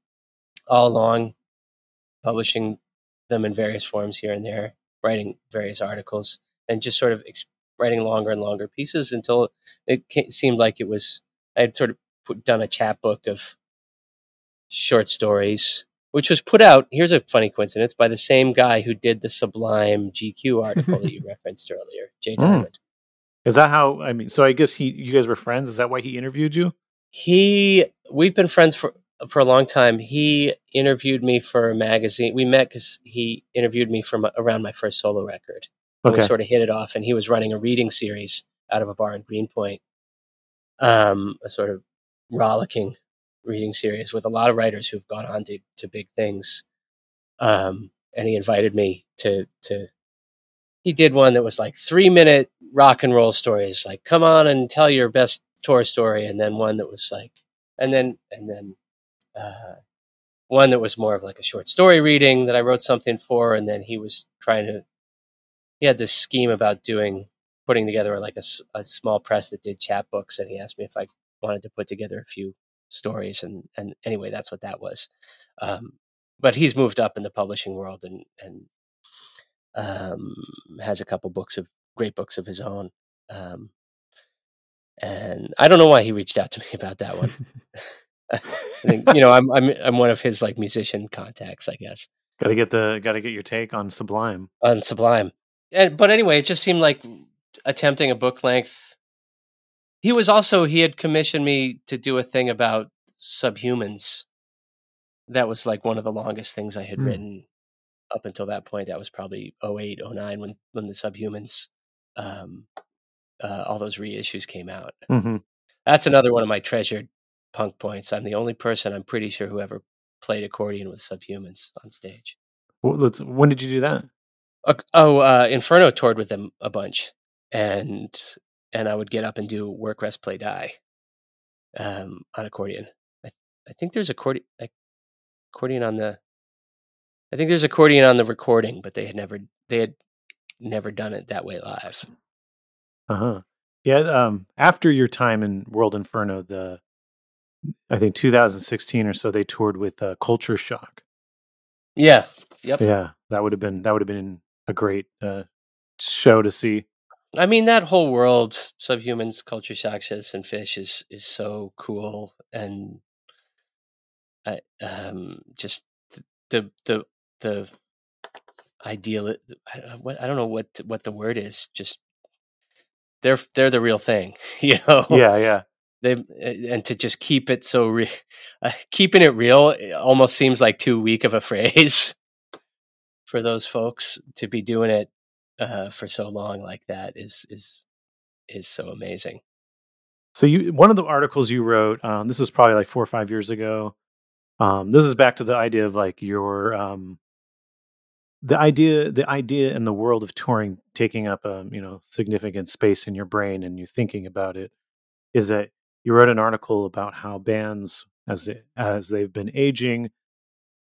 all along, publishing them in various forms here and there, writing various articles, and just sort of ex- writing longer and longer pieces until it seemed like it was I had sort of put, done a chapbook of short stories, which was put out. Here's a funny coincidence by the same guy who did the Sublime GQ article that you referenced earlier, Jay Diamond. Mm. Is that how? I mean, so I guess he, you guys were friends. Is that why he interviewed you? He, we've been friends for for a long time. He interviewed me for a magazine. We met because he interviewed me from around my first solo record. Okay. We sort of hit it off, and he was running a reading series out of a bar in Greenpoint, um, a sort of rollicking reading series with a lot of writers who've gone on to, to big things. Um, and he invited me to to. He did one that was like three minute rock and roll stories, like come on and tell your best tour story, and then one that was like, and then and then uh, one that was more of like a short story reading that I wrote something for, and then he was trying to. He had this scheme about doing putting together like a, a small press that did chapbooks, and he asked me if I wanted to put together a few stories, and and anyway, that's what that was. Um, but he's moved up in the publishing world and and um, has a couple books of great books of his own. Um, and I don't know why he reached out to me about that one. I think you know I'm I'm I'm one of his like musician contacts, I guess. Got to get the got to get your take on Sublime. On Sublime, and but anyway, it just seemed like attempting a book length. He was also he had commissioned me to do a thing about subhumans. That was like one of the longest things I had mm. written up until that point. That was probably 08, 09 when when the subhumans, um, uh, all those reissues came out. Mm-hmm. That's another one of my treasured punk points. I'm the only person I'm pretty sure who ever played accordion with Subhumans on stage. Well, let's, when did you do that? Uh, oh, uh, Inferno toured with them a bunch, and and I would get up and do work, rest, play, die um, on accordion. I, I think there's accordion accordion on the. I think there's accordion on the recording, but they had never they had never done it that way live. Uh huh. Yeah. Um. After your time in World Inferno, the I think 2016 or so they toured with uh, Culture Shock. Yeah. Yep. Yeah, that would have been that would have been a great uh, show to see. I mean, that whole world, subhumans, culture shock, citizen fish is is so cool, and I um just the the the ideal. I, what I don't know what what the word is. Just they're they're the real thing, you know. Yeah, yeah they eh, and to just keep it so re- uh, keeping it real it almost seems like too weak of a phrase for those folks to be doing it uh, for so long like that is is is so amazing. So you one of the articles you wrote, um, this was probably like four or five years ago. Um, this is back to the idea of like your um, the idea the idea in the world of touring taking up a um, you know significant space in your brain and you thinking about it is that you wrote an article about how bands as as they've been aging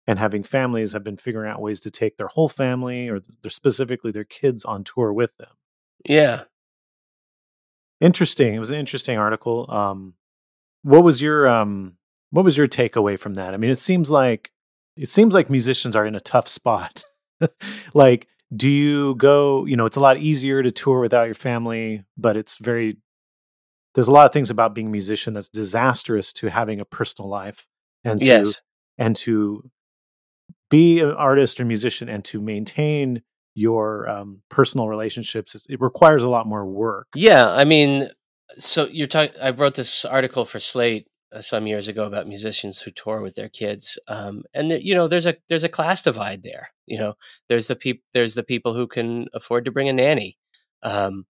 and having families have been figuring out ways to take their whole family or their, specifically their kids on tour with them. Yeah. Interesting. It was an interesting article. Um what was your um what was your takeaway from that? I mean, it seems like it seems like musicians are in a tough spot. like do you go, you know, it's a lot easier to tour without your family, but it's very there's a lot of things about being a musician that's disastrous to having a personal life and to yes. and to be an artist or musician and to maintain your um, personal relationships it requires a lot more work yeah i mean so you're talking i wrote this article for slate uh, some years ago about musicians who tour with their kids um, and the, you know there's a there's a class divide there you know there's the people there's the people who can afford to bring a nanny um,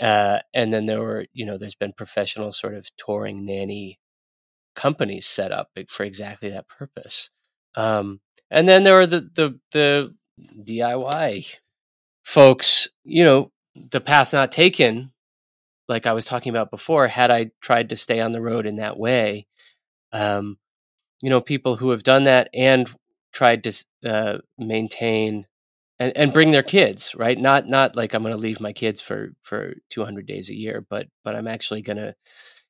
uh, and then there were, you know, there's been professional sort of touring nanny companies set up for exactly that purpose. Um, and then there are the, the, the DIY folks, you know, the path not taken, like I was talking about before, had I tried to stay on the road in that way, um, you know, people who have done that and tried to uh, maintain and and bring their kids right not not like i'm going to leave my kids for for 200 days a year but but i'm actually going to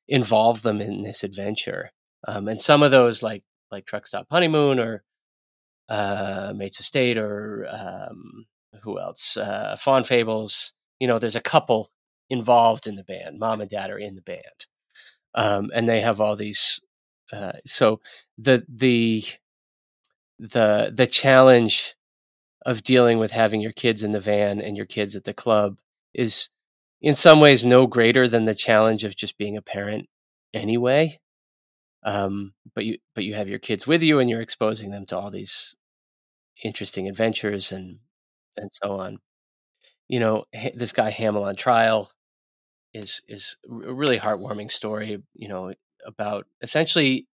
involve them in this adventure um, and some of those like like truck stop honeymoon or uh mates of state or um who else uh fawn fables you know there's a couple involved in the band. Mom and dad are in the band, um, and they have all these. Uh, so the the the the challenge of dealing with having your kids in the van and your kids at the club is in some ways no greater than the challenge of just being a parent anyway. Um, but you but you have your kids with you and you're exposing them to all these interesting adventures and and so on. You know this guy Hamell on trial is is a really heartwarming story you know about essentially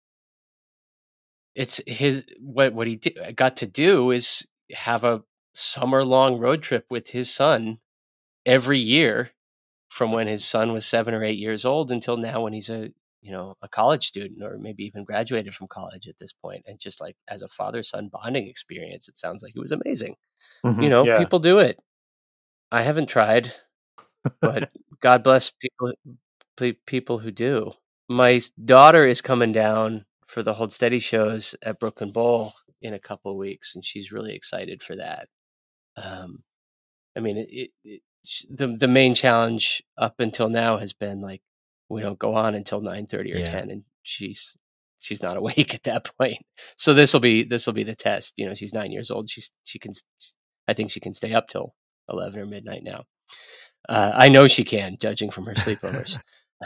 it's his what what he did, got to do is have a summer long road trip with his son every year from when his son was 7 or 8 years old until now when he's a you know a college student or maybe even graduated from college at this point and just like as a father son bonding experience it sounds like it was amazing. Mm-hmm, you know yeah. people do it. I haven't tried but god bless people people who do. My daughter is coming down for the hold steady shows at brooklyn bowl in a couple of weeks and she's really excited for that. Um i mean it, it, it the the main challenge up until now has been like we don't go on until nine thirty or yeah. 10 and she's she's not awake at that point. So this will be this will be the test you know she's nine years old she's she can i think she can stay up till 11 or midnight now. Uh, i know she can judging from her sleepovers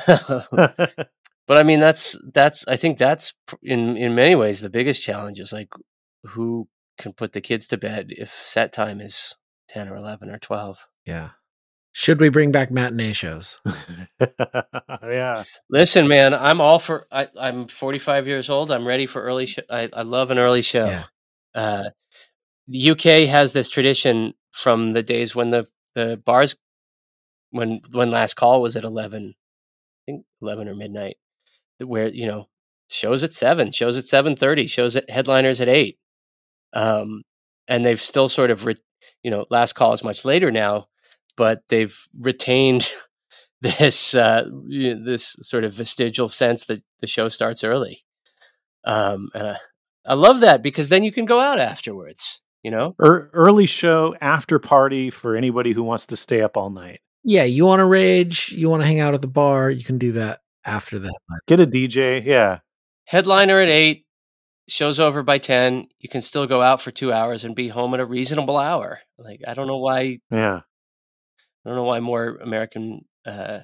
but i mean that's that's i think that's in in many ways the biggest challenge is like who can put the kids to bed if set time is 10 or 11 or 12 yeah should we bring back matinee shows? yeah. Listen, man, I'm all for. I, am 45 years old. I'm ready for early. show. I, I love an early show. Yeah. Uh, the UK has this tradition from the days when the the bars, when when last call was at 11, I think 11 or midnight, where you know shows at seven, shows at 7:30, shows at headliners at eight. Um, and they've still sort of, re- you know, last call is much later now but they've retained this uh, this sort of vestigial sense that the show starts early. Um, and I, I love that because then you can go out afterwards. You know, er, early show after party for anybody who wants to stay up all night. Yeah, you want to rage, you want to hang out at the bar, you can do that after that. Get a DJ, yeah. Headliner at eight, show's over by 10 you can still go out for two hours and be home at a reasonable hour like i don't know why yeah I don't know why more American uh,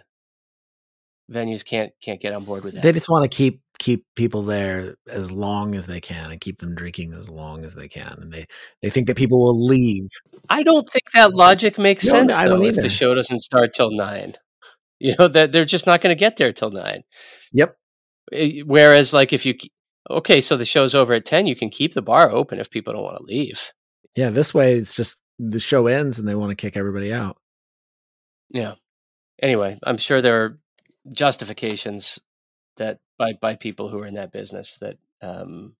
venues can't can't get on board with that. They just want to keep keep people there as long as they can and keep them drinking as long as they can, and they they think that people will leave. I don't think that logic makes no, sense. I don't though, if the show doesn't start till nine, you know that they're just not going to get there till nine. Yep. Eh, whereas, like, if you okay, so the show's over at ten, you can keep the bar open if people don't want to leave. Yeah, this way it's just the show ends and they want to kick everybody out. Yeah. Anyway, I'm sure there are justifications that by by people who are in that business that um,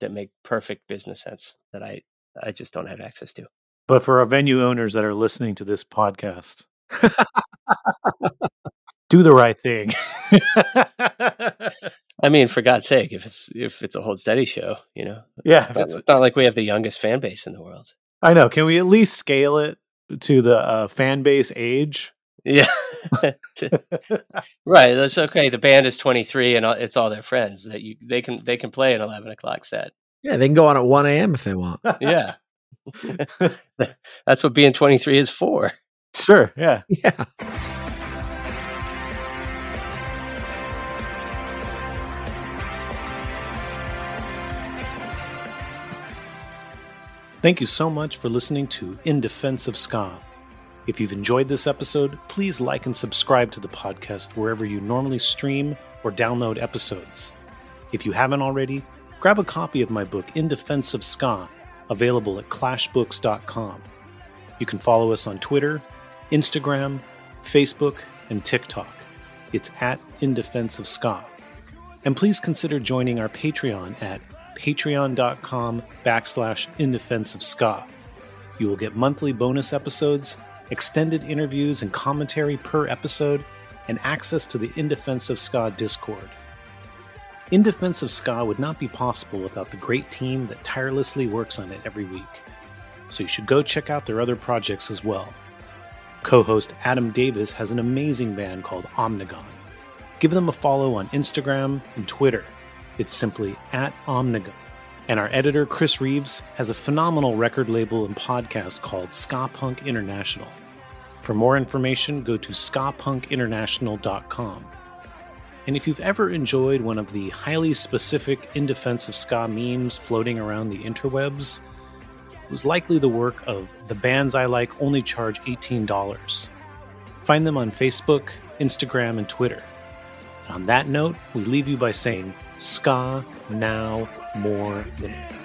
that make perfect business sense that I I just don't have access to. But for our venue owners that are listening to this podcast, do the right thing. I mean, for God's sake, if it's if it's a hold steady show, you know, yeah, it's not, it's not like we have the youngest fan base in the world. I know. Can we at least scale it to the uh, fan base age. Yeah, right. That's okay. The band is twenty three, and it's all their friends that you they can they can play an eleven o'clock set. Yeah, they can go on at one a.m. if they want. yeah, that's what being twenty three is for. Sure. Yeah. Yeah. Thank you so much for listening to In Defense of Ska. If you've enjoyed this episode, please like and subscribe to the podcast wherever you normally stream or download episodes. If you haven't already, grab a copy of my book In Defense of Ska, available at clashbooks.com. You can follow us on Twitter, Instagram, Facebook, and TikTok. It's at In Defense of Ska. And please consider joining our Patreon at patreon.com backslash in defense of ska. You will get monthly bonus episodes, extended interviews and commentary per episode, and access to the In Defense of Ska Discord. In Defense of Ska would not be possible without the great team that tirelessly works on it every week. So you should go check out their other projects as well. Co host Adam Davis has an amazing band called Omnigone. Give them a follow on Instagram and Twitter. It's simply at Omnigone. And our editor, Chris Reeves, has a phenomenal record label and podcast called Ska Punk International. For more information, go to skapunkinternational.com. And if you've ever enjoyed one of the highly specific in defense of ska memes floating around the interwebs, was likely the work of the bands I like only charge $18. Find them on Facebook, Instagram, and Twitter. On that note, we leave you by saying, Ska now more than ever.